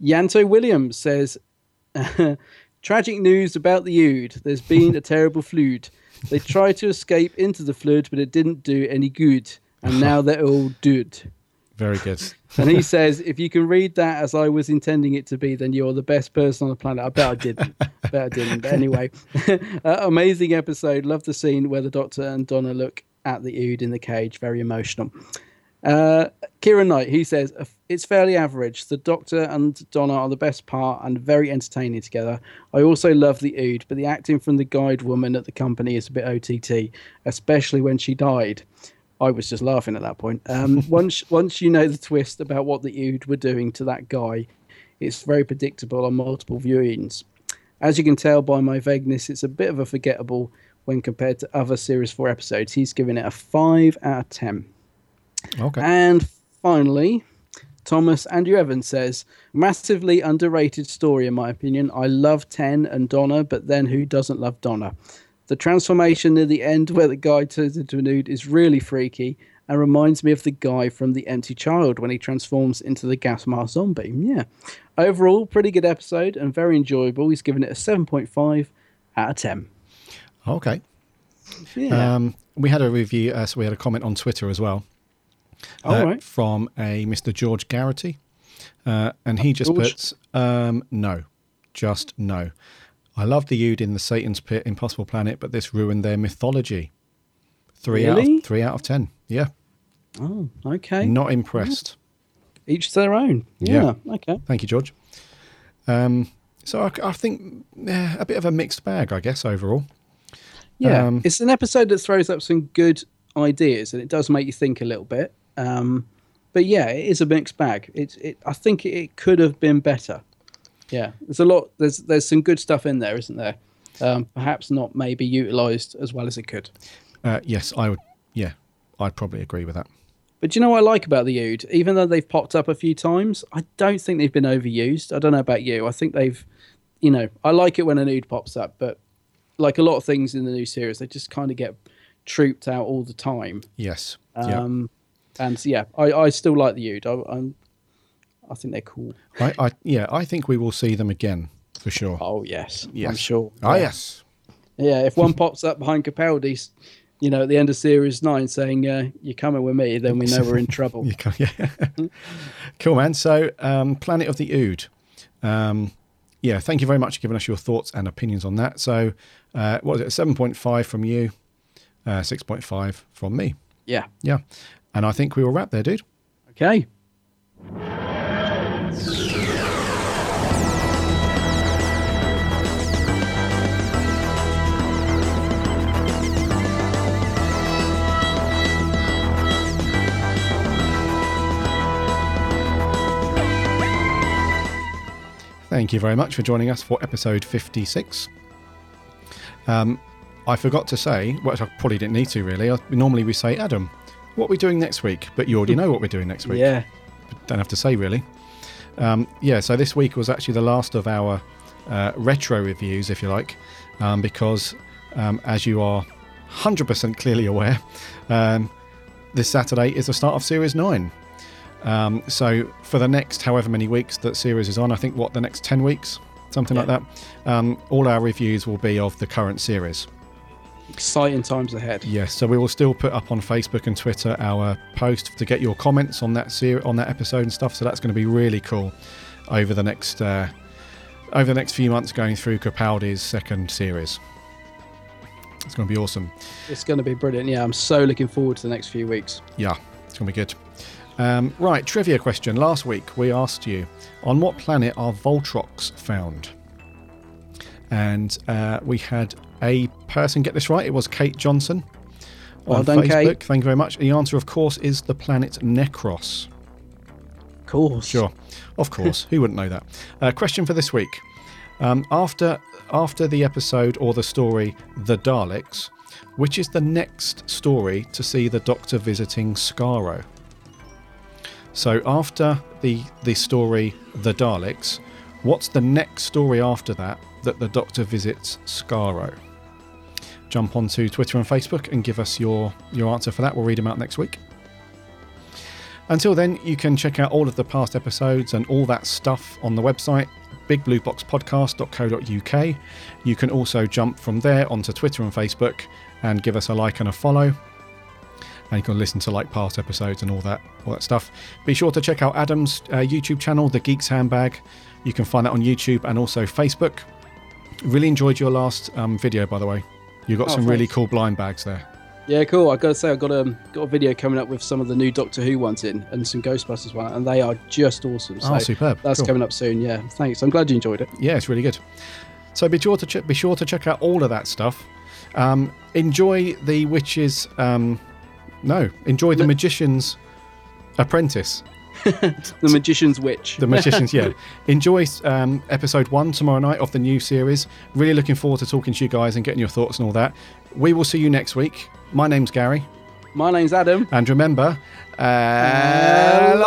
B: Ianto Williams says tragic news about the Ood. There's been a terrible flood. They tried to escape into the flood, but it didn't do any good. And now they're all dead.
A: Very good.
B: And he says, if you can read that as I was intending it to be, then you're the best person on the planet. I bet I didn't. I bet I didn't. But anyway, uh, amazing episode. Love the scene where the Doctor and Donna look at the Ood in the cage. Very emotional. Uh, Kieran Knight, he says, it's fairly average. The Doctor and Donna are the best part and very entertaining together. I also love the Ood, but the acting from the guide woman at the company is a bit OTT, especially when she died. I was just laughing at that point. Um, once once you know the twist about what the Ood were doing to that guy, It's very predictable on multiple viewings. As you can tell by my vagueness, it's a bit of a forgettable when compared to other Series 4 episodes. He's giving it a 5 out of 10.
A: Okay.
B: And finally, Thomas Andrew Evans says, massively underrated story in my opinion. I love Ten and Donna, but then who doesn't love Donna? The transformation near the end where the guy turns into an Ood is really freaky and reminds me of the guy from The Empty Child when he transforms into the gas mask zombie. Yeah. Overall, pretty good episode and very enjoyable. He's given it a 7.5 out of 10.
A: okay.
B: Yeah.
A: Um, we had a review, uh, so we had a comment on Twitter as well.
B: All
A: uh,
B: right.
A: From a Mr. George Garrity. Uh, and he just
B: George.
A: puts, um, no, just no. I love the Ood in the Satan's Pit, Impossible Planet, but this ruined their mythology. Three out
B: Really?
A: of three out of ten. Yeah,
B: Oh, okay.
A: not impressed.
B: Each to their own. Yeah. Okay.
A: Thank you, George. Um, so I, I think eh, a bit of a mixed bag, I guess, overall.
B: Yeah,
A: Um,
B: it's an episode that throws up some good ideas, and it does make you think a little bit. Um, but yeah, it is a mixed bag. It's, it, I think it, it could have been better. Yeah, there's a lot. There's there's some good stuff in there, isn't there? Um, perhaps not maybe utilised as well as it could.
A: Uh, yes, I would. Yeah, I'd probably agree with that.
B: But do you know what I like about the Ood? Even though they've popped up a few times, I don't think they've been overused. I don't know about you. I think they've, you know, I like it when an Ood pops up, but like a lot of things in the new series, they just kind of get trooped out all the time.
A: Yes. yeah.
B: Um, And yeah, I, I still like the Ood. I, I'm, I think they're cool.
A: I, I, yeah, I think we will see them again for sure.
B: Oh yes,
A: yes.
B: I'm sure.
A: Ah,
B: yeah.
A: yes.
B: Yeah, if one pops up behind Capaldi's, you know, at the end of series nine, saying uh, "You're coming with me," then we know we're in trouble.
A: You yeah. cool, man. So, um, Planet of the Ood. Um, yeah, thank you very much for giving us your thoughts and opinions on that. So, uh, what was it? Seven point five from you, uh, six point five from me.
B: Yeah.
A: Yeah, and I think we will wrap there, dude.
B: Okay.
A: Thank you very much for joining us for episode 56. Um, I forgot to say, which I probably didn't need to really. I, normally we say, Adam, what are we doing next week? But you already know what we're doing next week.
B: Yeah.
A: Don't have to say really. Um, yeah, so this week was actually the last of our uh, retro reviews, if you like, um, because um, as you are 100% clearly aware, um, this Saturday is the start of Series 9. Um, so for the next however many weeks that series is on, I think what the next 10 weeks, something like that, um, all our reviews will be of the current series.
B: Exciting times ahead.
A: Yes, so we will still put up on Facebook and Twitter our post to get your comments on that ser- on that episode and stuff. So that's going to be really cool over the next uh, over the next few months going through Capaldi's second series. It's going to be awesome.
B: It's going to be brilliant. Yeah, I'm so looking forward to the next few weeks.
A: Yeah, it's going to be good. Um, right, trivia question. Last week we asked you on what planet are Voltrox found? And uh, we had a person get this right. It was Kate Johnson
B: Well
A: on
B: done,
A: Facebook.
B: Kate.
A: Thank you very much. The answer, of course, is the planet Necros.
B: Of course.
A: Sure, of course. Who wouldn't know that? Uh, question for this week: um, After after the episode or the story, the Daleks, which is the next story to see the Doctor visiting Skaro? So after the the story, the Daleks, what's the next story after that that the Doctor visits Skaro? Jump onto Twitter and Facebook and give us your your answer for that. We'll read them out next week. Until then, you can check out all of the past episodes and all that stuff on the website, bigblueboxpodcast.co.uk. You can also jump from there onto Twitter and Facebook and give us a like and a follow. And you can listen to like past episodes and all that, all that stuff. Be sure to check out Adam's uh, YouTube channel, The Geeks Handbag. You can find that on YouTube and also Facebook. Really enjoyed your last um, video, by the way. You got
B: Oh,
A: some really cool blind bags there.
B: Yeah, cool. I got to say, I've got a got a video coming up with some of the new Doctor Who ones in, and some Ghostbusters one, and they are just awesome. So
A: Oh, superb.
B: That's
A: Cool.
B: coming up soon. Yeah, thanks. I'm glad you enjoyed it.
A: yeah, it's really good. So be sure to check, be sure to check out all of that stuff. Um, enjoy the witches. Um, no, enjoy the magician's apprentice.
B: the Magician's Witch.
A: The Magicians, yeah. Enjoy um, episode one tomorrow night of the new series. Really looking forward to talking to you guys and getting your thoughts and all that. We will see you next week. My name's Gary.
B: My name's Adam.
A: And remember, Allons-y!